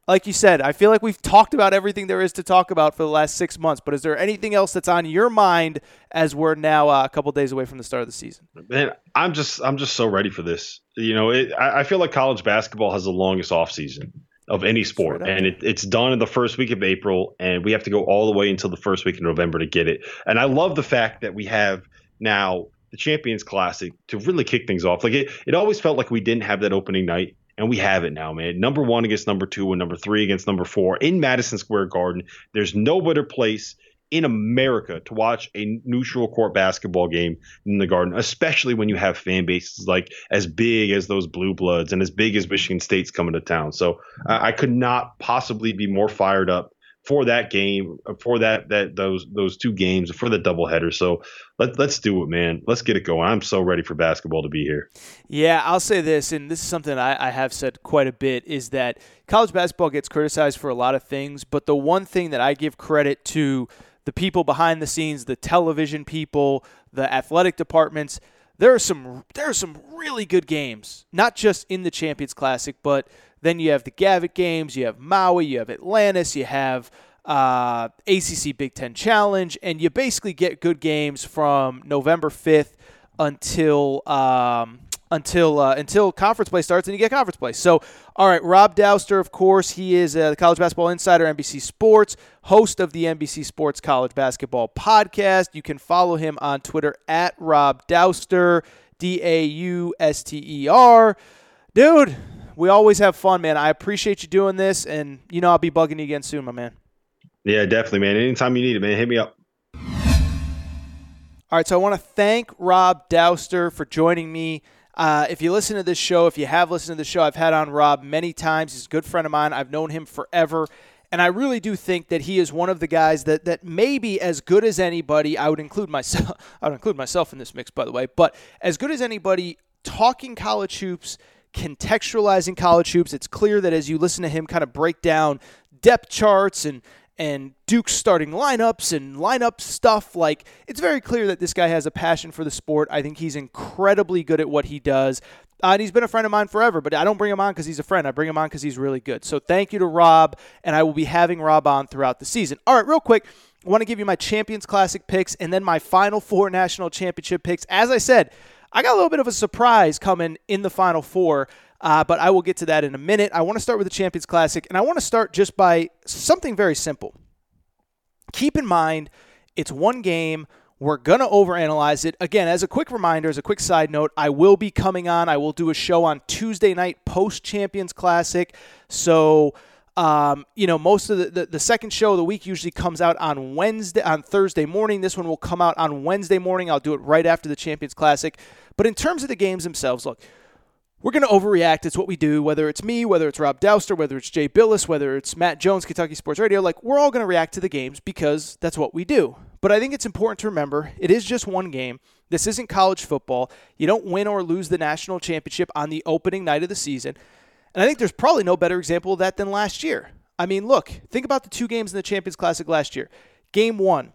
like you said, I feel like we've talked about everything there is to talk about for the last six months. But is there anything else that's on your mind as we're now uh, a couple days away from the start of the season? Man, I'm just I'm just so ready for this. You know, it, I, I, feel like college basketball has the longest off season of any sport, and it, it's done in the first week of April, and we have to go all the way until the first week of November to get it. And I love the fact that we have now the Champions Classic to really kick things off. Like it, it always felt like we didn't have that opening night and we have it now, man. Number one against number two, and number three against number four in Madison Square Garden. There's no better place in America to watch a neutral court basketball game in the Garden, especially when you have fan bases like as big as those Blue Bloods and as big as Michigan State's coming to town. So I could not possibly be more fired up for that game, for that that those those two games, for the doubleheader. So let let's do it, man. Let's get it going. I'm so ready for basketball to be here. Yeah, I'll say this, and this is something I, I have said quite a bit, is that college basketball gets criticized for a lot of things, but the one thing that I give credit to the people behind the scenes, the television people, the athletic departments, there are some there are some really good games, not just in the Champions Classic, but then you have the Gavitt games, you have Maui, you have Atlantis, you have uh, ACC Big Ten Challenge, and you basically get good games from November 5th until um, until uh, until conference play starts, and you get conference play. So, all right, Rob Dauster, of course, he is the college basketball insider, NBC Sports, host of the NBC Sports College Basketball Podcast. You can follow him on Twitter at Rob Dauster, D A U S T E R. Dude, we always have fun, man. I appreciate you doing this, and you know I'll be bugging you again soon, my man. Yeah, definitely, man. Anytime you need it, man, hit me up. All right, so I want to thank Rob Dauster for joining me. Uh, if you listen to this show, if you have listened to the show, I've had on Rob many times. He's a good friend of mine. I've known him forever. And I really do think that he is one of the guys that, that may be as good as anybody. I would include myself. I would include myself in this mix, by the way. But as good as anybody talking college hoops contextualizing college hoops. It's clear that as you listen to him kind of break down depth charts and and Duke's starting lineups and lineup stuff, like it's very clear that this guy has a passion for the sport. I think he's incredibly good at what he does. Uh, and he's been a friend of mine forever, but I don't bring him on because he's a friend. I bring him on because he's really good. So thank you to Rob, and I will be having Rob on throughout the season. All right, real quick, I want to give you my Champions Classic picks and then my Final Four National Championship picks. As I said, I got a little bit of a surprise coming in the Final Four. Uh, but I will get to that in a minute. I want to start with the Champions Classic, and I want to start just by something very simple. Keep in mind, it's one game. We're going to overanalyze it. Again, as a quick reminder, as a quick side note, I will be coming on. I will do a show on Tuesday night post Champions Classic. So, um, you know, most of the, the, the, second show of the week usually comes out on Wednesday, on Thursday morning. This one will come out on Wednesday morning. I'll do it right after the Champions Classic. But in terms of the games themselves, look, we're going to overreact. It's what we do, whether it's me, whether it's Rob Dauster, whether it's Jay Bilas, whether it's Matt Jones, Kentucky Sports Radio. Like, we're all going to react to the games because that's what we do. But I think it's important to remember it is just one game. This isn't college football. You don't win or lose the national championship on the opening night of the season. And I think there's probably no better example of that than last year. I mean, look, think about the two games in the Champions Classic last year. Game one,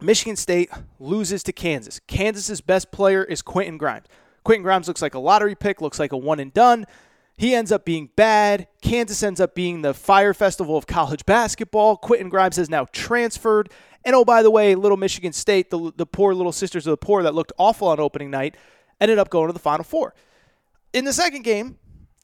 Michigan State loses to Kansas. Kansas's best player is Quentin Grimes. Quentin Grimes looks like a lottery pick, looks like a one and done. He ends up being bad. Kansas ends up being the fire festival of college basketball. Quentin Grimes has now transferred. And oh, by the way, little Michigan State, the, the poor little sisters of the poor that looked awful on opening night, ended up going to the Final Four. In the second game,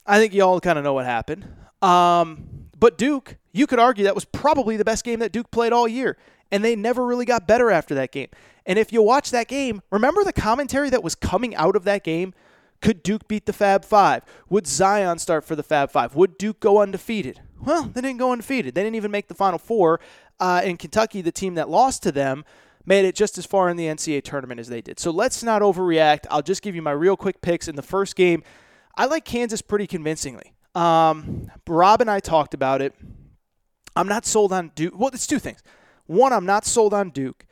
I think you all kind of know what happened. Um, but Duke, you could argue that was probably the best game that Duke played all year. And they never really got better after that game. And if you watch that game, remember the commentary that was coming out of that game? Could Duke beat the Fab Five? Would Zion start for the Fab Five? Would Duke go undefeated? Well, they didn't go undefeated. They didn't even make the Final Four. Uh, in Kentucky, the team that lost to them, made it just as far in the NCAA tournament as they did. So let's not overreact. I'll just give you my real quick picks in the first game. I like Kansas pretty convincingly. Um, Rob and I talked about it. I'm not sold on Duke. Well, it's two things. One, I'm not sold on Duke.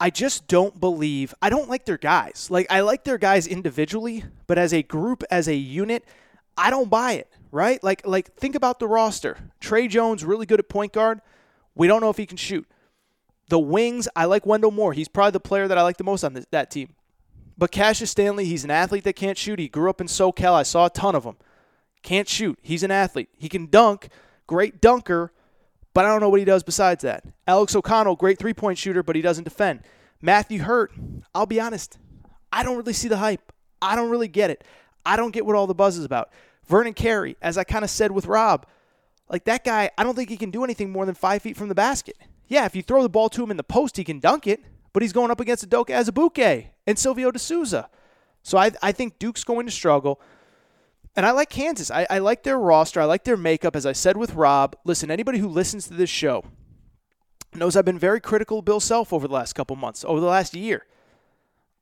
I just don't believe. I don't like their guys. Like I like their guys individually, but as a group, as a unit, I don't buy it. Right? Like like think about the roster. Tre Jones really good at point guard. We don't know if he can shoot. The wings, I like Wendell Moore. He's probably the player that I like the most on this, that team. But Cassius Stanley, he's an athlete that can't shoot. He grew up in SoCal. I saw a ton of him. Can't shoot. He's an athlete. He can dunk. Great dunker, but I don't know what he does besides that. Alex O'Connell, great three point shooter, but he doesn't defend. Matthew Hurt, I'll be honest, I don't really see the hype. I don't really get it. I don't get what all the buzz is about. Vernon Carey, as I kind of said with Rob, like that guy, I don't think he can do anything more than five feet from the basket. Yeah, if you throw the ball to him in the post, he can dunk it, but he's going up against Udoka Azubuike and Silvio De Sousa. So I, I think Duke's going to struggle. And I like Kansas. I, I like their roster. I like their makeup. As I said with Rob, listen, anybody who listens to this show knows I've been very critical of Bill Self over the last couple months, over the last year.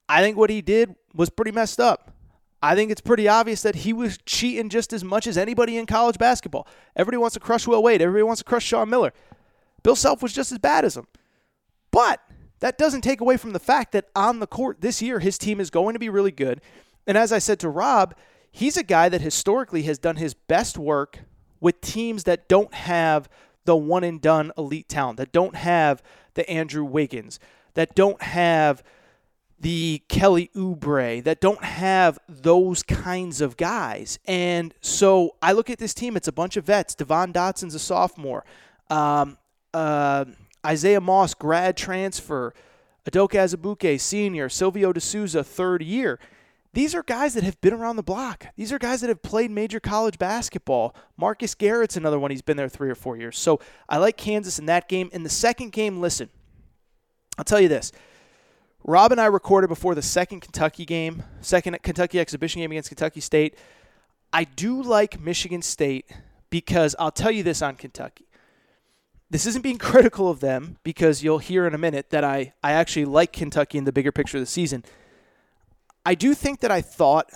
I think what he did was pretty messed up. I think it's pretty obvious that he was cheating just as much as anybody in college basketball. Everybody wants to crush Will Wade. Everybody wants to crush Sean Miller. Bill Self was just as bad as him. But that doesn't take away from the fact that on the court this year, his team is going to be really good. And as I said to Rob, he's a guy that historically has done his best work with teams that don't have the one and done elite talent, that don't have the Andrew Wiggins, that don't have the Kelly Oubre, that don't have those kinds of guys. And so I look at this team, it's a bunch of vets. Devon Dotson's a sophomore. Um, uh, Isaiah Moss, grad transfer. Udoka Azubuike, senior. Silvio De Sousa, third year. These are guys that have been around the block. These are guys that have played major college basketball. Marcus Garrett's another one. He's been there three or four years. So I like Kansas in that game. In the second game, listen, I'll tell you this. Rob and I recorded before the second Kentucky game, second Kentucky exhibition game against Kentucky State. I do like Michigan State because I'll tell you this on Kentucky. This isn't being critical of them because you'll hear in a minute that I, I actually like Kentucky in the bigger picture of the season. I do think that I thought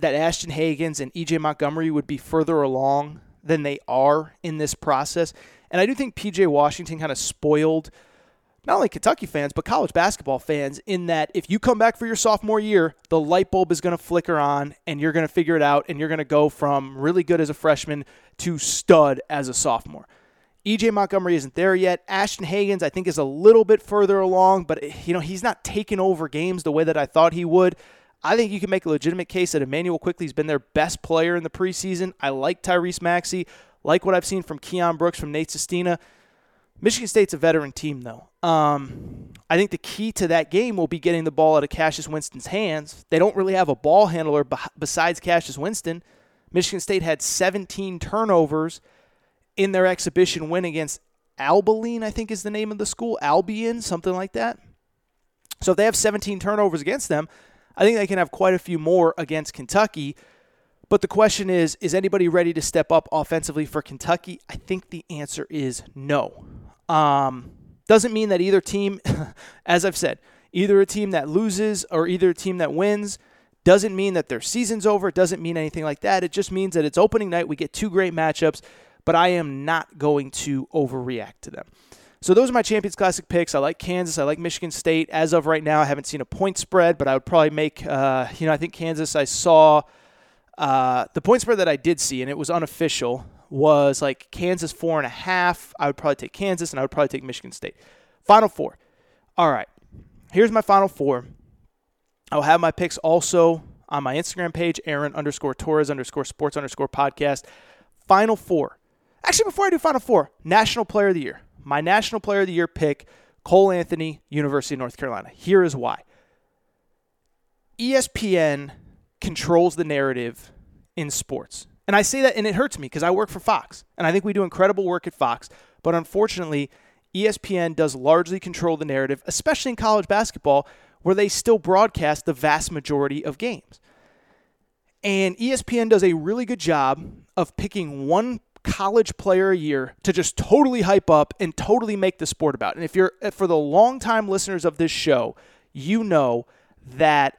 that Ashton Hagans and EJ Montgomery would be further along than they are in this process. And I do think PJ Washington kind of spoiled not only Kentucky fans, but college basketball fans in that if you come back for your sophomore year, the light bulb is going to flicker on and you're going to figure it out and you're going to go from really good as a freshman to stud as a sophomore. EJ Montgomery isn't there yet. Ashton Hagans, I think, is a little bit further along, but you know he's not taking over games the way that I thought he would. I think you can make a legitimate case that Immanuel Quickley's been their best player in the preseason. I like Tyrese Maxey, like what I've seen from Keion Brooks, from Nate Sestina. Michigan State's a veteran team, though. Um, I think the key to that game will be getting the ball out of Cassius Winston's hands. They don't really have a ball handler besides Cassius Winston. Michigan State had 17 turnovers in their exhibition win against Abilene, I think is the name of the school, Albion, something like that. So if they have 17 turnovers against them, I think they can have quite a few more against Kentucky. But the question is is anybody ready to step up offensively for Kentucky? I think the answer is no. Um, doesn't mean that either team, as I've said, either a team that loses or either a team that wins doesn't mean that their season's over. It doesn't mean anything like that. It just means that it's opening night. We get two great matchups, but I am not going to overreact to them. So those are my Champions Classic picks. I like Kansas. I like Michigan State. As of right now, I haven't seen a point spread, but I would probably make, uh, you know, I think Kansas, I saw uh, the point spread that I did see, and it was unofficial, was like Kansas four and a half. I would probably take Kansas, and I would probably take Michigan State. Final four. All right. Here's my final four. I'll have my picks also on my Instagram page, Aaron underscore Torres underscore sports underscore podcast. Final four. Actually, before I do Final Four, National Player of the Year. My National Player of the Year pick, Cole Anthony, University of North Carolina. Here is why. ESPN controls the narrative in sports. And I say that, and it hurts me because I work for Fox, and I think we do incredible work at Fox. But unfortunately, ESPN does largely control the narrative, especially in college basketball, where they still broadcast the vast majority of games. And ESPN does a really good job of picking one college player a year to just totally hype up and totally make the sport about. And if you're for the long-time listeners of this show, you know that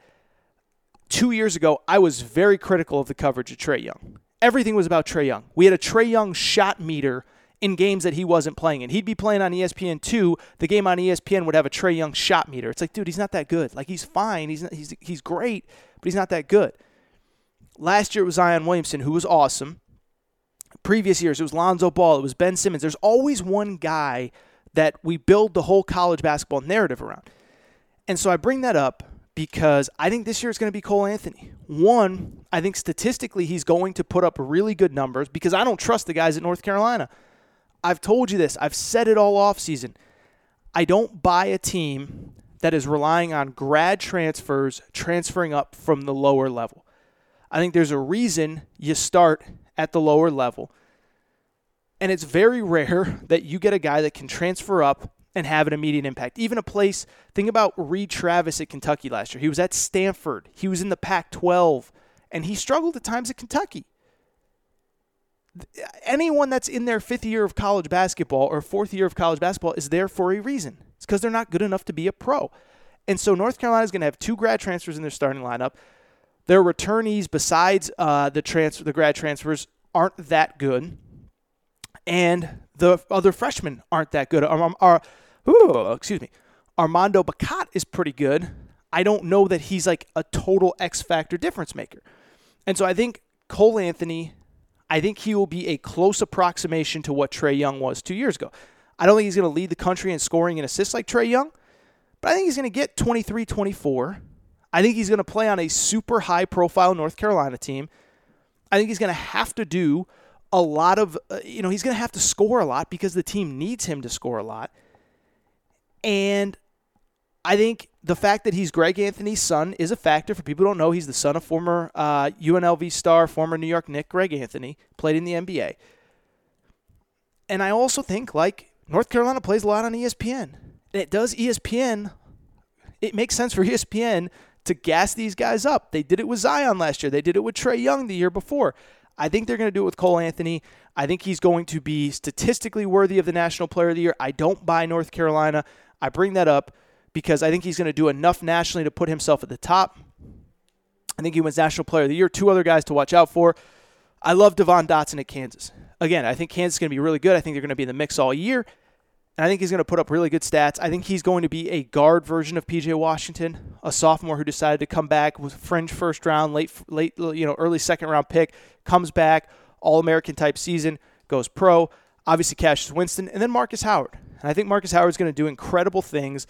two years ago I was very critical of the coverage of Trae Young. Everything was about Trae Young. We had a Trae Young shot meter in games that he wasn't playing in. He'd be playing on ESPN two. The game on ESPN would have a Trae Young shot meter. It's like, dude, he's not that good. Like he's fine. He's not, he's he's great, but he's not that good. Last year it was Zion Williamson, who was awesome previous years, it was Lonzo Ball, it was Ben Simmons. There's always one guy that we build the whole college basketball narrative around. And so I bring that up because I think this year is going to be Cole Anthony. One, I think statistically he's going to put up really good numbers because I don't trust the guys at North Carolina. I've told you this, I've said it all off season. I don't buy a team that is relying on grad transfers transferring up from the lower level. I think there's a reason you start at the lower level. And it's very rare that you get a guy that can transfer up and have an immediate impact. Even a place, think about Reid Travis at Kentucky last year. He was at Stanford, he was in the Pac 12, and he struggled at times at Kentucky. Anyone that's in their fifth year of college basketball or fourth year of college basketball is there for a reason. It's because they're not good enough to be a pro. And so North Carolina is going to have two grad transfers in their starting lineup. Their returnees, besides uh, the transfer, the grad transfers, aren't that good, and the other freshmen aren't that good. Um, um, ooh, excuse me, Armando Bacot is pretty good. I don't know that he's like a total X factor difference maker, and so I think Cole Anthony. I think he will be a close approximation to what Trae Young was two years ago. I don't think he's going to lead the country in scoring and assists like Trae Young, but I think he's going to get 23 24. I think he's going to play on a super high profile North Carolina team. I think he's going to have to do a lot of, uh, you know, he's going to have to score a lot because the team needs him to score a lot. And I think the fact that he's Greg Anthony's son is a factor. For people who don't know, he's the son of former uh, UNLV star, former New York Knick Greg Anthony, played in the NBA. And I also think, like, North Carolina plays a lot on ESPN. It does ESPN, it makes sense for ESPN to gas these guys up. They did it with Zion last year. They did it with Trae Young the year before. I think they're going to do it with Cole Anthony. I think he's going to be statistically worthy of the National Player of the Year. I don't buy North Carolina. I bring that up because I think he's going to do enough nationally to put himself at the top. I think he wins National Player of the Year. Two other guys to watch out for. I love Devon Dotson at Kansas. Again, I think Kansas is going to be really good. I think they're going to be in the mix all year. And I think he's going to put up really good stats. I think he's going to be a guard version of PJ Washington, a sophomore who decided to come back with fringe first round, late late you know, early second round pick, comes back, all American type season, goes pro. Obviously Cassius Winston and then Marcus Howard. And I think Marcus Howard is going to do incredible things.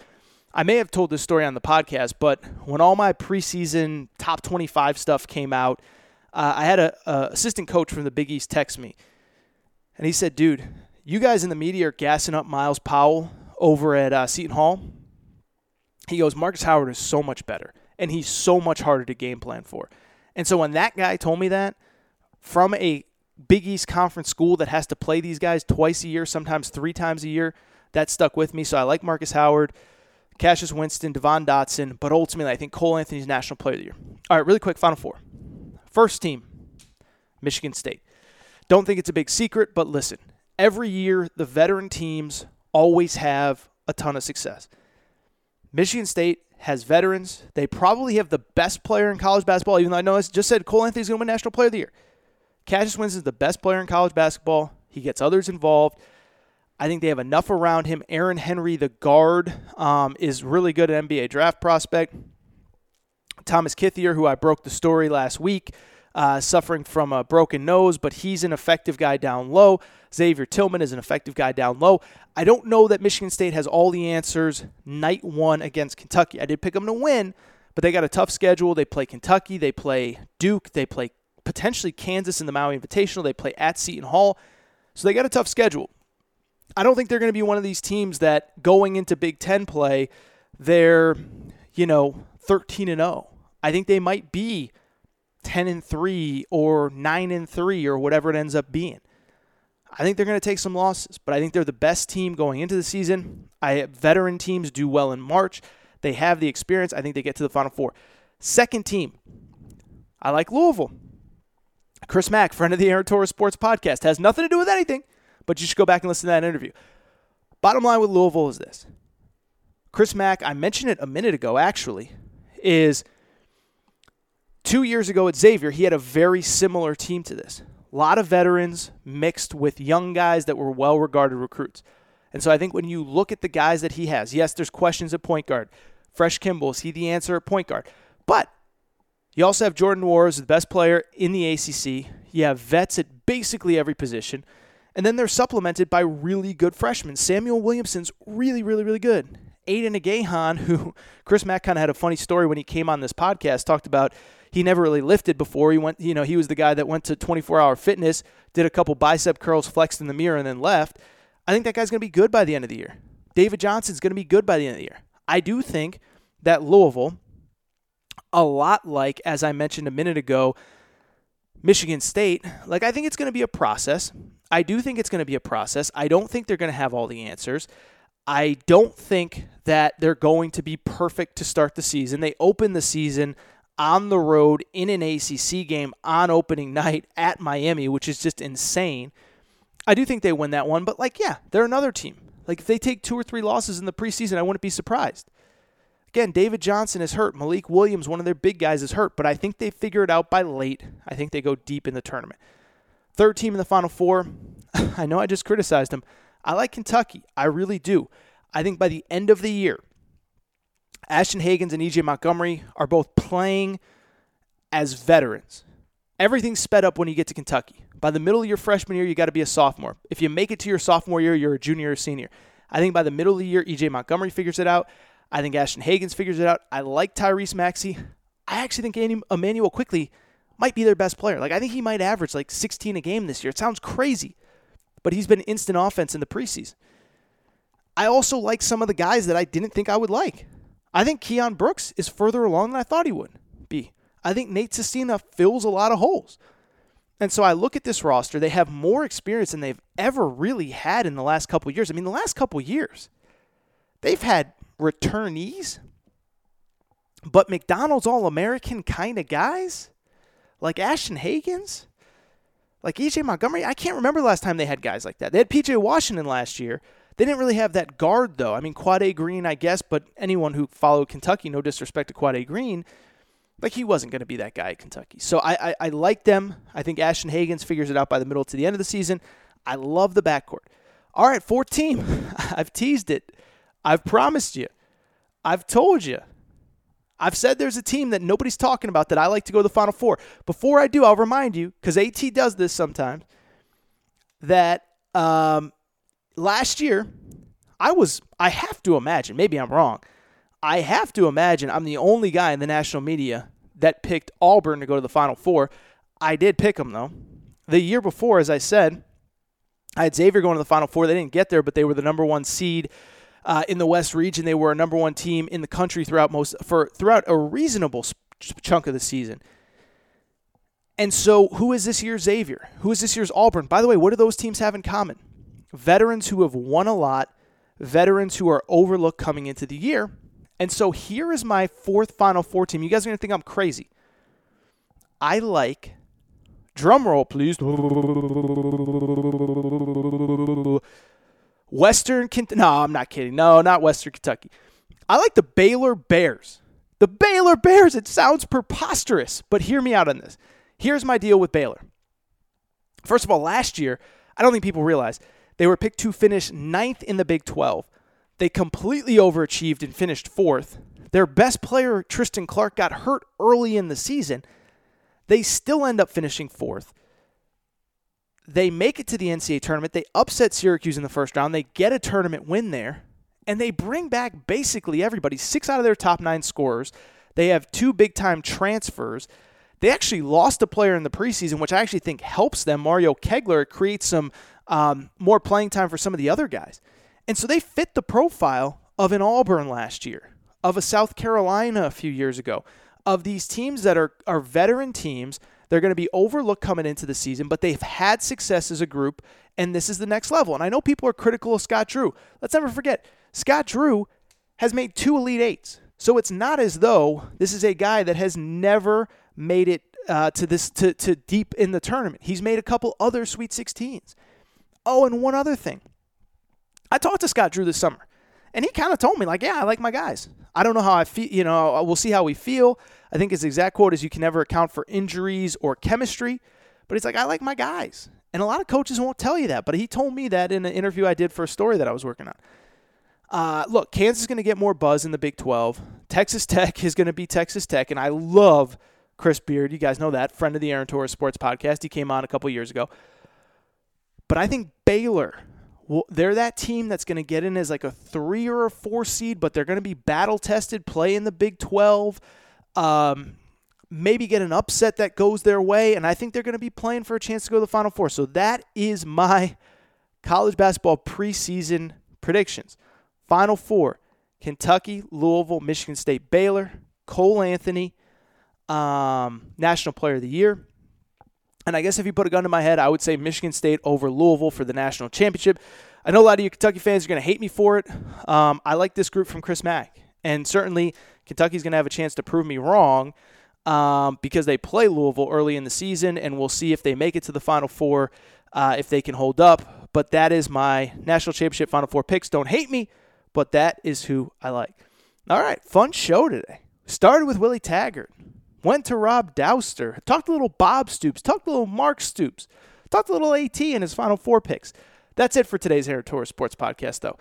I may have told this story on the podcast, but when all my preseason top 25 stuff came out, uh, I had a, a assistant coach from the Big East text me, and he said, "Dude, you guys in the media are gassing up Myles Powell over at uh, Seton Hall. He goes, Marcus Howard is so much better, and he's so much harder to game plan for. And so when that guy told me that from a Big East Conference school that has to play these guys twice a year, sometimes three times a year, that stuck with me. So I like Marcus Howard, Cassius Winston, Devon Dotson, but ultimately I think Cole Anthony's National Player of the Year. All right, really quick, Final Four. First team, Michigan State. Don't think it's a big secret, but listen, every year the veteran teams always have a ton of success. Michigan State has veterans. They probably have the best player in college basketball, even though I know I just said Cole Anthony's going to win National Player of the Year. Cassius Winston is the best player in college basketball. He gets others involved. I think they have enough around him. Aaron Henry, the guard, um, is really good at NBA draft prospect. Thomas Kithier, who I broke the story last week, uh, suffering from a broken nose, but he's an effective guy down low. Xavier Tillman is an effective guy down low. I don't know that Michigan State has all the answers night one against Kentucky. I did pick them to win, but they got a tough schedule. They play Kentucky, they play Duke, they play potentially Kansas in the Maui Invitational, they play at Seton Hall. So they got a tough schedule. I don't think they're going to be one of these teams that going into Big 10 play, they're, you know, 13 and 0. I think they might be 10 and 3 or 9 and 3 or whatever it ends up being. I think they're going to take some losses, but I think they're the best team going into the season. I veteran teams do well in March. They have the experience. I think they get to the final four. Second team, I like Louisville. Chris Mack, friend of the Aaron Torres Sports Podcast, has nothing to do with anything, but you should go back and listen to that interview. Bottom line with Louisville is this Chris Mack, I mentioned it a minute ago actually, is two years ago at Xavier, he had a very similar team to this. A lot of veterans mixed with young guys that were well regarded recruits. And so I think when you look at the guys that he has, yes, there's questions at point guard. Fresh Kimble, is he the answer at point guard? But you also have Jordan Nwora, the best player in the ACC. You have vets at basically every position. And then they're supplemented by really good freshmen. Samuel Williamson's really, really, really good. Aidan Igiehon, who Chris Mack kind of had a funny story when he came on this podcast, talked about he never really lifted before. He went, you know, he was the guy that went to 24 hour fitness, did a couple bicep curls, flexed in the mirror, and then left. I think that guy's going to be good by the end of the year. David Johnson's going to be good by the end of the year. I do think that Louisville, a lot like, as I mentioned a minute ago, Michigan State, like, I think it's going to be a process. I do think it's going to be a process. I don't think they're going to have all the answers. I don't think that they're going to be perfect to start the season. They open the season on the road in an ACC game on opening night at Miami, which is just insane. I do think they win that one, but like, yeah, they're another team. Like, if they take two or three losses in the preseason, I wouldn't be surprised. Again, David Johnson is hurt. Malik Williams, one of their big guys, is hurt, but I think they figure it out by late. I think they go deep in the tournament. Third team in the Final Four. I know I just criticized them. I like Kentucky. I really do. I think by the end of the year, Ashton Hagans and EJ Montgomery are both playing as veterans. Everything's sped up when you get to Kentucky. By the middle of your freshman year, you got to be a sophomore. If you make it to your sophomore year, you're a junior or senior. I think by the middle of the year, EJ Montgomery figures it out. I think Ashton Hagans figures it out. I like Tyrese Maxey. I actually think Immanuel Quickley might be their best player. Like I think he might average like 16 a game this year. It sounds crazy, but he's been instant offense in the preseason. I also like some of the guys that I didn't think I would like. I think Keion Brooks is further along than I thought he would be. I think Nate Sestina fills a lot of holes. And so I look at this roster, they have more experience than they've ever really had in the last couple years. I mean, the last couple years, they've had returnees, but McDonald's All American kind of guys, like Ashton Hagans, like EJ Montgomery. I can't remember the last time they had guys like that. They had PJ Washington last year, they didn't really have that guard, though. I mean, Quade Green, I guess, but anyone who followed Kentucky, no disrespect to Quade Green, like he wasn't going to be that guy at Kentucky. So I, I, I like them. I think Ashton Hagans figures it out by the middle to the end of the season. I love the backcourt. All right, fourth team. I've teased it. I've promised you. I've told you. I've said there's a team that nobody's talking about that I like to go to the Final Four. Before I do, I'll remind you, because AT does this sometimes, that um, last year, I was, I have to imagine, maybe I'm wrong. I have to imagine I'm the only guy in the national media that picked Auburn to go to the Final Four. I did pick them, though. The year before, as I said, I had Xavier going to the Final Four. They didn't get there, but they were the number one seed uh, in the West region. They were a number one team in the country throughout most for throughout a reasonable chunk of the season. And so, who is this year's Xavier? Who is this year's Auburn? By the way, what do those teams have in common? Veterans who have won a lot, veterans who are overlooked coming into the year. And so here is my fourth Final Four team. You guys are going to think I'm crazy. I like, drum roll please, Western Kentucky. No, I'm not kidding. No, not Western Kentucky. I like the Baylor Bears. The Baylor Bears. It sounds preposterous, but hear me out on this. Here's my deal with Baylor. First of all, last year, I don't think people realize they were picked to finish ninth in the Big 12. They completely overachieved and finished fourth. Their best player, Tristan Clark, got hurt early in the season. They still end up finishing fourth. They make it to the NCAA tournament. They upset Syracuse in the first round. They get a tournament win there. And they bring back basically everybody, six out of their top nine scorers. They have two big time transfers. They actually lost a player in the preseason, which I actually think helps them. Mario Kegler creates some um, more playing time for some of the other guys. And so they fit the profile of an Auburn last year, of a South Carolina a few years ago, of these teams that are, are veteran teams. They're going to be overlooked coming into the season, but they've had success as a group, and this is the next level. And I know people are critical of Scott Drew. Let's never forget, Scott Drew has made two Elite Eights. So it's not as though this is a guy that has never made it uh, to this to, to deep in the tournament. He's made a couple other Sweet 16s. Oh, and one other thing. I talked to Scott Drew this summer, and he kind of told me, like, yeah, I like my guys. I don't know how I feel, you know, we'll see how we feel. I think his exact quote is you can never account for injuries or chemistry, but he's like, I like my guys. And a lot of coaches won't tell you that, but he told me that in an interview I did for a story that I was working on. Uh, look, Kansas is going to get more buzz in the Big 12. Texas Tech is going to be Texas Tech, and I love Chris Beard. You guys know that, friend of the Aaron Torres Sports Podcast. He came on a couple years ago. But I think Baylor, well, they're that team that's going to get in as like a three or a four seed, but they're going to be battle tested, play in the Big 12, um, maybe get an upset that goes their way, and I think they're going to be playing for a chance to go to the Final Four. So that is my college basketball preseason predictions. Final Four Kentucky, Louisville, Michigan State, Baylor, Cole Anthony, um, National Player of the Year. And I guess if you put a gun to my head, I would say Michigan State over Louisville for the national championship. I know a lot of you Kentucky fans are going to hate me for it. Um, I like this group from Chris Mack. And certainly Kentucky's going to have a chance to prove me wrong um, because they play Louisville early in the season, and we'll see if they make it to the Final Four, uh, if they can hold up. But that is my national championship Final Four picks. Don't hate me, but that is who I like. All right, fun show today. Started with Willie Taggart went to Rob Dauster, talked to little Bob Stoops, talked to little Mark Stoops, talked to little AT in his final four picks. That's it for today's Aaron Sports Podcast, though.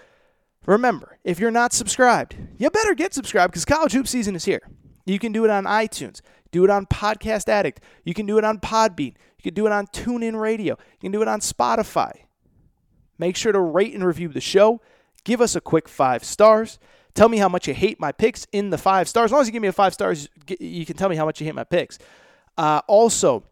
Remember, if you're not subscribed, you better get subscribed because college hoop season is here. You can do it on iTunes, do it on Podcast Addict, you can do it on Podbean, you can do it on TuneIn Radio, you can do it on Spotify. Make sure to rate and review the show. Give us a quick five stars. Tell me how much you hate my picks in the five stars. As long as you give me a five stars, you can tell me how much you hate my picks. Uh, also,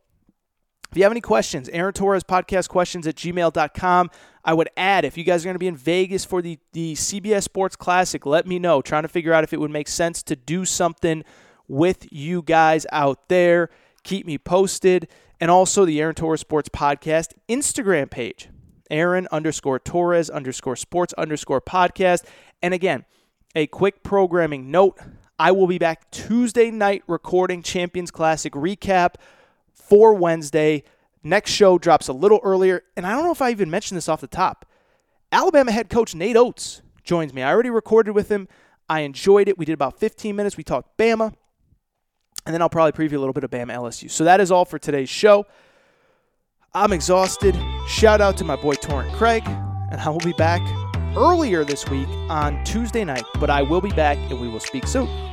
if you have any questions, Aaron Torres podcast questions at gmail.com. I would add, if you guys are going to be in Vegas for the, the CBS Sports Classic, let me know. Trying to figure out if it would make sense to do something with you guys out there. Keep me posted. And also the Aaron Torres Sports Podcast Instagram page, Aaron underscore Torres underscore sports underscore podcast. And again, a quick programming note I will be back Tuesday night recording Champions Classic recap for Wednesday. Next show drops a little earlier. And I don't know if I even mentioned this off the top. Alabama head coach Nate Oats joins me. I already recorded with him. I enjoyed it. We did about 15 minutes. We talked Bama. And then I'll probably preview a little bit of Bama LSU. So that is all for today's show. I'm exhausted. Shout out to my boy Torrent Craig. And I will be back earlier this week on Tuesday night, but I will be back and we will speak soon.